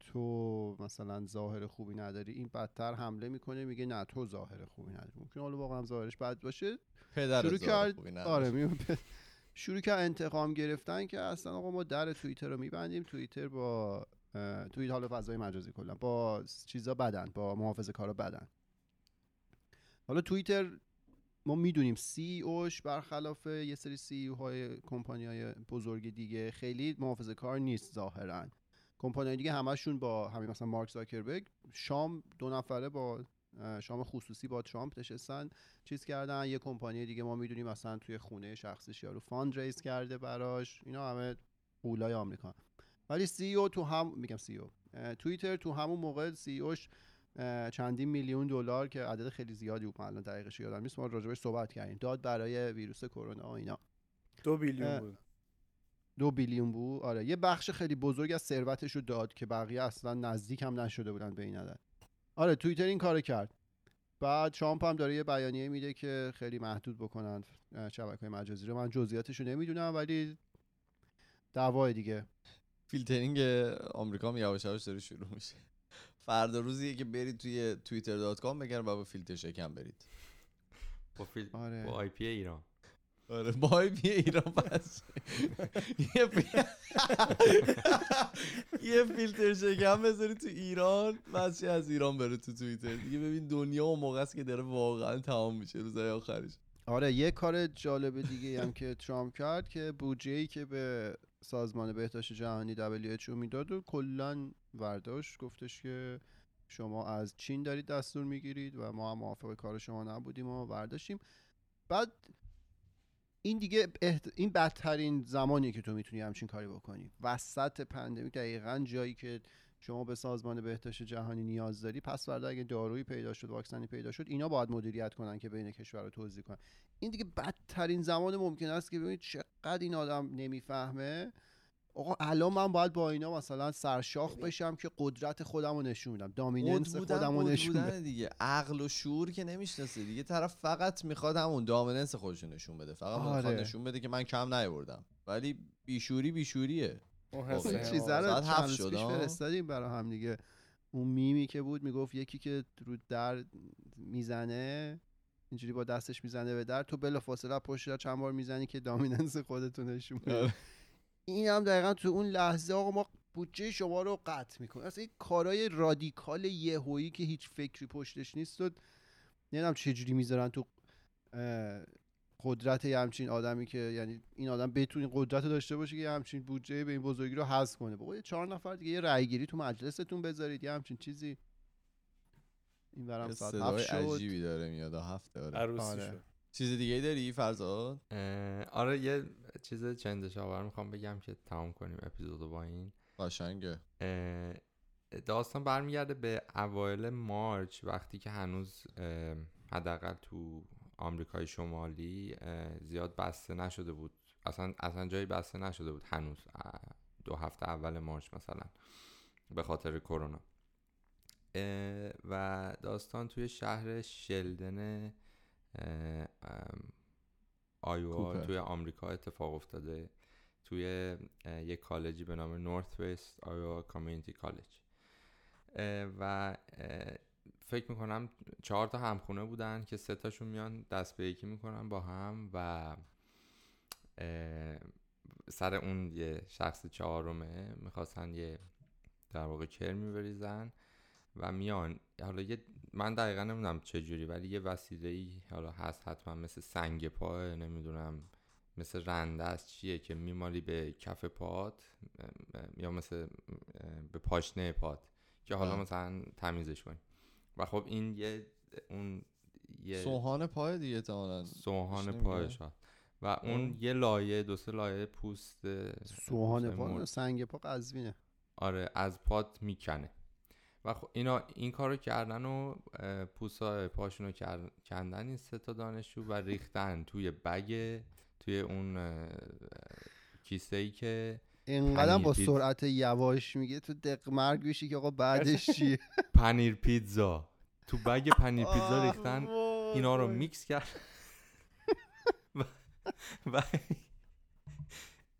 [SPEAKER 2] تو مثلا ظاهر خوبی نداری این بدتر حمله می‌کنه میگه نه تو ظاهر خوبی نداری. ممکن حالا واقعا ظاهرش بد باشه.
[SPEAKER 1] پدر
[SPEAKER 2] شروع کرد
[SPEAKER 1] خوبی.
[SPEAKER 2] آره می- شروع کرد انتقام گرفتن که اصلا آقا ما در توییتر رو میبندیم. توییتر با توییت حالا فضای مجازی کلا. با چیزا بدن با محافظه کارا بدن. حالا توییتر ما می‌دونیم سی اوش برخلاف یه سری سی های کمپانی های بزرگ دیگه خیلی محافظه کار نیست ظاهرا. کمپانی دیگه همشون با همین مثلا مارک زاکربرگ شام دو نفره با شام خصوصی با ترامپ نشستن چیز کردن. یه کمپانی دیگه ما می‌دونیم مثلا توی خونه شخصیش یارو fundraise کرده براش. اینا همه غولای آمریکا. ولی CEO تو هم میگم CEO توییتر تو همون موقع CEO ش چندین میلیون دلار که عدد خیلی زیادی بود الان دقیقش یادم نیست ما راجبش صحبت کردیم. داد برای ویروس کرونا و اینا.
[SPEAKER 3] دو
[SPEAKER 2] billion
[SPEAKER 3] بود.
[SPEAKER 2] دو billion بود. آره یه بخش خیلی بزرگ از ثروتش رو داد که بقیه اصلا نزدیک هم نشده بودن به این عدد. آره توییتر این کارو کرد. بعد ترامپ هم داره یه بیانیه میده که خیلی محدود بکنن شبکه های مجازی رو. من جزئیاتش رو نمی‌دونم ولی دعوای دیگه.
[SPEAKER 1] فیلترینگ آمریکا هم یواش یواش داره شروع میشه. فردا روزیه که برید توی توییتر dot com بگن با فیلتر شکن برید.
[SPEAKER 4] با, فیل...
[SPEAKER 2] آره.
[SPEAKER 4] با IP ایران.
[SPEAKER 1] آره با IP ایران پس یه فی- یه فیلتر شکن بذاری تو ایران بس از ایران بره تو توییتر؟ دیگه ببین دنیا و موقع است که داره واقعا تمام میشه روزهای آخرش.
[SPEAKER 2] آره یه کار جالب دیگه هم که ترامپ کرد که بودجه ای که به سازمان بهداشت جهانی WHO می‌داد و کلا ورداشت گفتش که شما از چین دارید دستور می‌گیرید و ما هم موافق کار شما نبودیم و ورداشتیم. بعد این دیگه احت... این بدترین زمانی که تو می‌تونی همچین کاری بکنی. وسط پندمیک دقیقا جایی که شما به سازمان بهداشت جهانی نیاز داری. پس فردا اگه دارویی پیدا شد واکسنی پیدا شد اینا باید مدیریت کنن که بین کشورها توزیع کنن. این دیگه بدترین زمان ممکن است که ببینید چقدر این آدم نمی‌فهمه. آقا الان من باید با اینا مثلا سرشاخ بشم که قدرت خودم رو نشون میدم دامیننس خودم رو نشون
[SPEAKER 1] بودن
[SPEAKER 2] بدم.
[SPEAKER 1] دیگه. عقل و شعور که نمی‌شناسه دیگه. طرف فقط می‌خواد همون دامیننس خودش نشون بده. فقط می‌خواد
[SPEAKER 2] آره.
[SPEAKER 1] نشون بده که من کم نیاوردم. ولی بیشوری بیشوریه.
[SPEAKER 3] اون
[SPEAKER 1] خب،.
[SPEAKER 2] چیزا رو چند پیش. فرستادیم برای هم دیگه. اون میمی که بود می‌گفت یکی که رو در می‌زنه اینجوری با دستش می‌زنه به در تو بلا فاصله پشت در چند بار می‌زنی که دامیننس خودتون نشون. این هم دقیقا تو اون لحظه آقا ما بودجه شما رو قطع می‌کنیم. اصلا این کارهای رادیکال یهویی که هیچ فکری پشتش نیست و نمی‌دونم چجوری می‌ذارن تو قدرت یه همچین آدمی که یعنی این آدم بتونه این قدرت رو داشته باشه که یه همچین بودجه به این بزرگی رو حذف کنه. بابا یه چهار نفر دیگه یه رأی گیری تو مجلستون بذارید یه همچین چیزی. این برم
[SPEAKER 1] یه
[SPEAKER 2] ساعت هفت شد.
[SPEAKER 1] عجیبی داره میاد هفت داره
[SPEAKER 3] عروسی
[SPEAKER 2] آره.
[SPEAKER 3] شد.
[SPEAKER 1] چیز دیگه داری فرزاد؟
[SPEAKER 4] آره یه چیز چندش آور می‌خوام بگم که تمام کنیم اپیزودو با این.
[SPEAKER 1] قشنگه.
[SPEAKER 4] داستان برمیگرده به اوایل مارچ وقتی که هنوز حداقل تو آمریکای شمالی زیاد بسته نشده بود. اصلا اصلا جایی بسته نشده بود هنوز دو هفته اول مارچ مثلا به خاطر کرونا. و داستان توی شهر شلدن آیوا. توی آمریکا اتفاق افتاده. توی یک کالجی به نام نورث وست آیوا کامیونیتی کالج. و فکر می‌کنم چهار تا همخونه بودن که سه تاشون میان دست به یکی می‌کنن با هم و سر اون یه شخص چهارمه می‌خواستن یه در واقع کرمی بریزن و میان. حالا یه من دقیقا نمی‌دونم چه جوری ولی یه وسیله ای حالا هست حتما مثل سنگ پا نمی‌دونم مثل رنده است چیه که میمالی به کف پات ام، ام، یا مثل ام، به پاشنه پات که حالا
[SPEAKER 1] آه.
[SPEAKER 4] مثلا تمیزش کنی و خب این یه اون یه
[SPEAKER 1] سوهان پای دیگه احتمالاً
[SPEAKER 4] سوهان
[SPEAKER 1] نمی‌گه؟
[SPEAKER 4] پایش و اون
[SPEAKER 1] خب.
[SPEAKER 4] یه لایه دو سه لایه پوست
[SPEAKER 2] سوهان پا. سنگ پا قزوینه
[SPEAKER 4] آره از پات می‌کنه و خب اینا این کارو کردن و پوسا پاشونو کندن این سه تا دانشجو و ریختن توی بگ توی اون کیسه ای که
[SPEAKER 2] اینقدر با سرعت یواش میگه تو دق مرگ بشی که آقا بعدش چیه؟
[SPEAKER 4] پنیر پیتزا. تو بگ پنیر پیتزا ریختن. اینا رو میکس کرد. و, و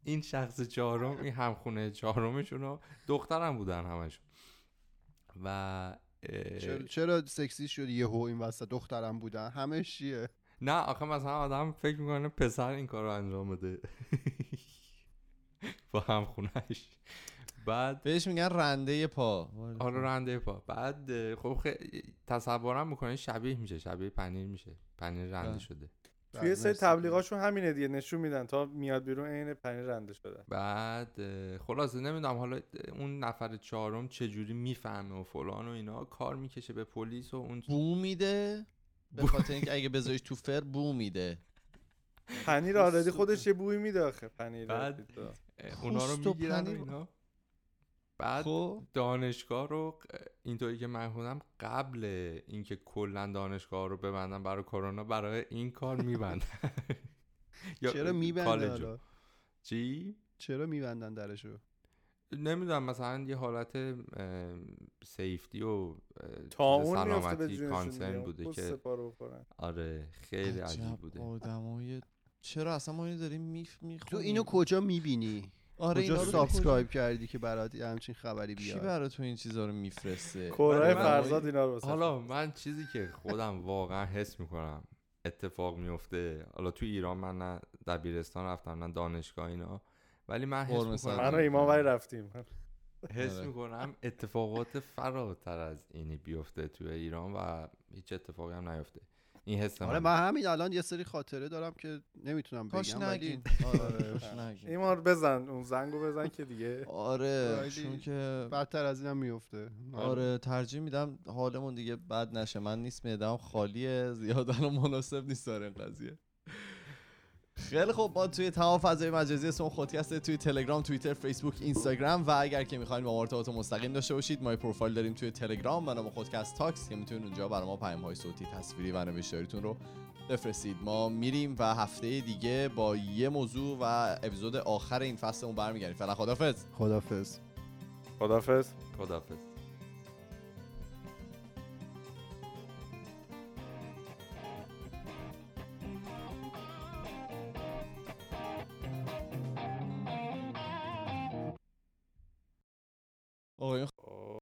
[SPEAKER 4] این شخص چهارم این همخونه چهارمشون دخترم بودن همشون. و
[SPEAKER 2] چرا, چرا سکسی شد یهو این وسط دخترم بودن. همه چیه؟
[SPEAKER 4] نه آخه مثلا آدم فکر می‌کنه پسر این کار رو انجام بده. با هم خونش بعد
[SPEAKER 1] بهش میگن رنده پا.
[SPEAKER 4] آره رنده پا. بعد خب خ- تصورم می‌کنه شبیه میشه شبیه پنیر میشه. پنیر رنده. شده.
[SPEAKER 3] توی سری. تبلیغاشون همینه دیگه نشون میدن تا میاد بیرون عین پنیر رنده شده.
[SPEAKER 4] بعد خلاصه نمی‌دونم حالا اون نفر چهارم چجوری می‌فهمه و فلان و اینا. کار می‌کشه به پلیس و اون
[SPEAKER 1] بو میده. به خاطر اینکه اگه بذاریش تو فر بو میده.
[SPEAKER 3] پنیر آردی خودش یه بوی میده آخه پنیر
[SPEAKER 4] بعد- اونا رو می‌گیرن. اینا. بعد
[SPEAKER 1] خب.
[SPEAKER 4] دانشگاه رو اینطوری که من خوندم قبل اینکه کلا دانشگاه رو ببندن برای کرونا برای این کار میبندن
[SPEAKER 2] چرا. حالا؟
[SPEAKER 4] چی؟
[SPEAKER 2] چرا میبندن درشو؟
[SPEAKER 4] نمی‌دونم مثلا یه حالت safety و سلامتی concern
[SPEAKER 3] دیگه.
[SPEAKER 4] بوده
[SPEAKER 3] پوست
[SPEAKER 4] که. آره خیلی عجیب بوده.
[SPEAKER 1] آدمای چرا اصلا ما اینو داریم میف می‌خونیم؟
[SPEAKER 2] تو اینو کجا می‌بینی؟
[SPEAKER 1] آره
[SPEAKER 2] کجا
[SPEAKER 1] اینا رو
[SPEAKER 2] subscribe کردی که برات همچین خبری
[SPEAKER 1] کی
[SPEAKER 2] بیاد؟
[SPEAKER 1] برای تو این چیزا رو میفرسته؟
[SPEAKER 3] کورای
[SPEAKER 4] من-
[SPEAKER 3] فرزاد اینا رو
[SPEAKER 4] حالا من چیزی که خودم واقعا حس می‌کنم اتفاق میفته حالا تو ایران من نه دبیرستان رفتم نه دانشگاه اینا ولی من حس
[SPEAKER 1] سبزی.
[SPEAKER 3] من و
[SPEAKER 4] می‌کنم
[SPEAKER 3] ایمان ولی رفتیم.
[SPEAKER 4] حس
[SPEAKER 1] آره.
[SPEAKER 4] می‌کنم اتفاقات فراتر از اینی بیفته تو ایران و هیچ اتفاقی هم نیفته. این حس
[SPEAKER 2] آره من همین الان یه سری خاطره دارم که نمی‌تونم بگم ولی
[SPEAKER 1] آره کاش نگین.
[SPEAKER 3] ایمان رو بزن اون زنگو بزن که دیگه.
[SPEAKER 1] آره چون که
[SPEAKER 2] بدتر از اینم میفته.
[SPEAKER 1] آره. ترجیح میدم حالمون دیگه بد نشه. من نیست میدم خالیه زیاد الان مناسب نیست داره این قضیه. خیلی خوب. ما توی تمام فضای مجازی اسم خودکست توی تلگرام توییتر فیسبوک اینستاگرام و اگر که می‌خواین با ما ارتباط مستقیم داشته باشید ما پروفایل داریم توی تلگرام به نام خودکست تاکس که می‌تونید اونجا برای ما پیام های صوتی تصویری و نوشتاریتون رو بفرستید. ما میریم و هفته دیگه با یه موضوع و اپیزود آخر این فصلمون برمیگردیم. فعلا خدافظ
[SPEAKER 2] خدافظ
[SPEAKER 3] خدافظ
[SPEAKER 4] خدافظ
[SPEAKER 1] Oh, yeah.